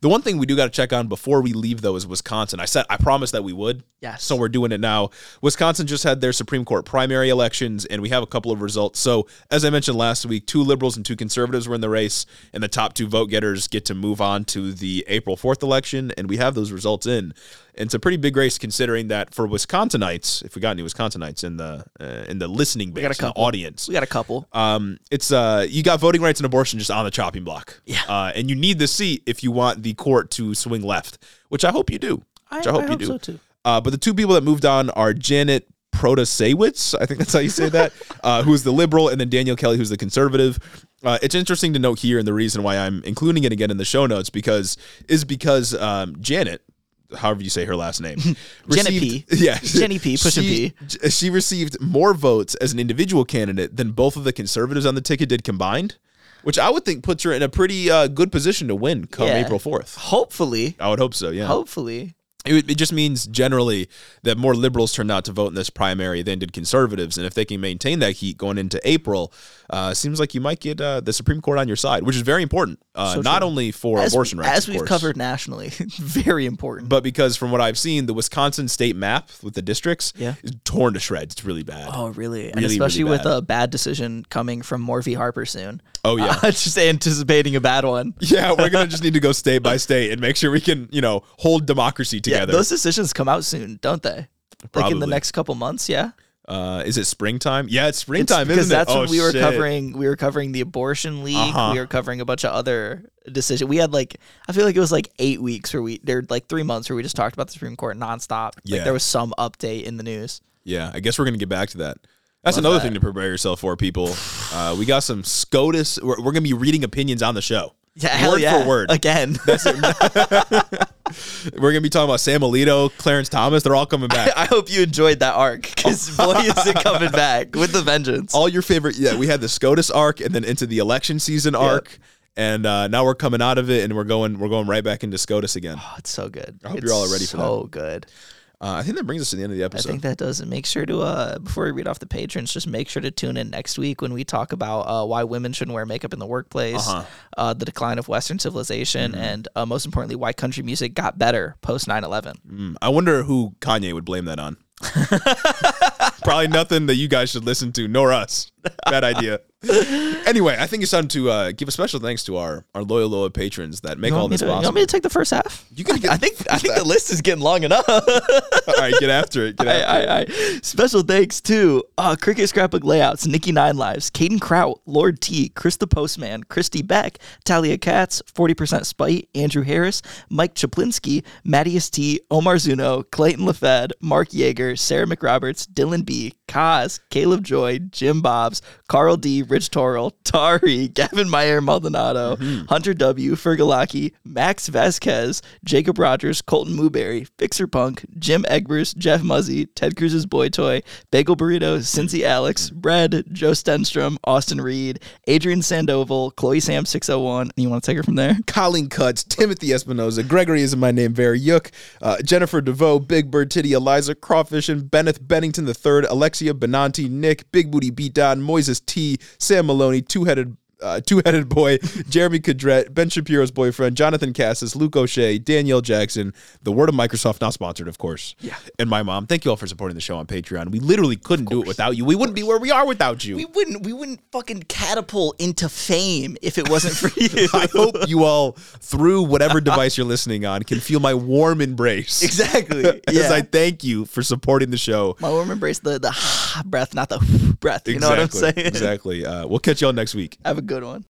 The one thing we do got to check on before we leave though is Wisconsin. I said I promised that we would. Yes. So we're doing it now. Wisconsin just had their Supreme Court primary elections, and we have a couple of results. So as I mentioned last week, two liberals and two conservatives were in the race, and the top two vote getters get to move on to the April fourth election, and we have those results in. And it's a pretty big race considering that for Wisconsinites, if we got any Wisconsinites in the uh, in the listening base, got a in the couple. audience, We got a couple. um, it's uh, you got voting rights and abortion just on the chopping block. Yeah. Uh, and you need the seat if you want the court to swing left, which I hope you do. Which I, hope you do. so too. Uh, but the two people that moved on are Janet Protasewicz, I think that's how you say that, uh, who's the liberal, and then Daniel Kelly, who's the conservative. Uh, it's interesting to note here, and the reason why I'm including it again in the show notes because is because um, Janet, however you say her last name, received- P. yeah, Jenny P, pushing she, P. She received more votes as an individual candidate than both of the conservatives on the ticket did combined, which I would think puts her in a pretty uh, good position to win come Yeah. April fourth. Hopefully, I would hope so. Yeah. hopefully. It, it just means generally that more liberals turned out to vote in this primary than did conservatives, and if they can maintain that heat going into April, uh, seems like you might get uh, the Supreme Court on your side, which is very important, uh, So not only for As, abortion rights, as we've course, covered nationally, very important. but because from what I've seen, the Wisconsin state map with the districts Yeah. is torn to shreds. It's really bad. Oh, really? and especially really with a bad decision coming from Moore v. Harper soon. Oh, yeah. Just anticipating a bad one. Yeah, we're gonna just need to go state by state and make sure we can, you know, hold democracy together. Yeah, together. those decisions come out soon, don't they? Like in the next couple months, yeah. Uh, is it springtime? Yeah, it's It's springtime, because isn't it? that's oh, when we were shit. covering. We were covering the abortion league. Uh-huh. We were covering a bunch of other decisions. We had like I feel like it was like eight weeks where we there like three months where we just talked about the Supreme Court nonstop. Yeah. Like there was some update in the news. Yeah, I guess we're gonna get back to that. That's Love another that. thing to prepare yourself for, people. Uh, we got some SCOTUS. We're, we're gonna be reading opinions on the show. Yeah, hell word yeah. for word. again. We're gonna be talking about Sam Alito, Clarence Thomas. They're all coming back. I hope you enjoyed that arc because boy is it coming back with the vengeance. all your favorite. Yeah, we had the SCOTUS arc, and then into the election season arc, and uh, now we're coming out of it, and we're going we're going right back into SCOTUS again. Oh, it's so good. I hope It's you're all ready for that. So good. Uh, I think that brings us to the end of the episode. I think that does it. Make sure to uh before we read off the patrons, just make sure to tune in next week when we talk about uh, why women shouldn't wear makeup in the workplace, Uh-huh. uh, the decline of Western civilization, Mm-hmm. and uh, most importantly, why country music got better post 9-11. Mm, I wonder who Kanye would blame that on. Probably nothing that you guys should listen to, nor us. Bad idea. anyway, I think it's time to uh, give a special thanks to our our loyal loyal patrons that make all want, me this to, you want me to take the first half? You can get- I think I think the list is getting long enough. all right, get after it. Get after I, it. I, I, special thanks to uh, Cricket Scrapbook Layouts, Nikki Nine Lives, Caden Kraut, Lord T, Chris the Postman, Christy Beck, Talia Katz, 40% Spite, Andrew Harris, Mike Chaplinsky, Mattias T, Omar Zuno, Clayton LaFed, Mark Yeager, Sarah McRoberts, Dylan B, Kaz, Caleb Joy, Jim Bobs, Carl D, Rich Torrell, Tari, Gavin Meyer Maldonado, Hunter W, Fergalaki, Max Vasquez, Jacob Rogers, Colton Mooberry, Fixer Punk, Jim Egbers, Jeff Muzzy, Ted Cruz's Boy Toy, Bagel Burrito, Cincy Alex, Bread, Joe Stenstrom, Austin Reed, Adrian Sandoval, Chloe Sam 601. You want to take her from there? Colleen Cuts, Timothy Espinosa, Gregory isn't my name, Very Yook, uh, Jennifer DeVoe, Big Bird Titty, Eliza Crawfish, and Benneth Bennington III, Alexia Benanti, Nick, Big Booty Beatdown, Moises T, Sam Maloney, Two Headed. Uh, two-headed boy, Jeremy Cadret, Ben Shapiro's boyfriend, Jonathan Cassis, Luke O'Shea, Danielle Jackson, the word of Microsoft, not sponsored, of course. Yeah. And my mom. Thank you all for supporting the show on Patreon. We literally couldn't do it without you. We wouldn't be where we are without you. We wouldn't we wouldn't fucking catapult into fame if it wasn't for you. I hope you all, through whatever device you're listening on, can feel my warm embrace. exactly. As Yeah. I thank you for supporting the show. My warm embrace the the breath, not the breath. You know what I'm saying? Exactly. Uh, we'll catch y'all next week. Have a good one.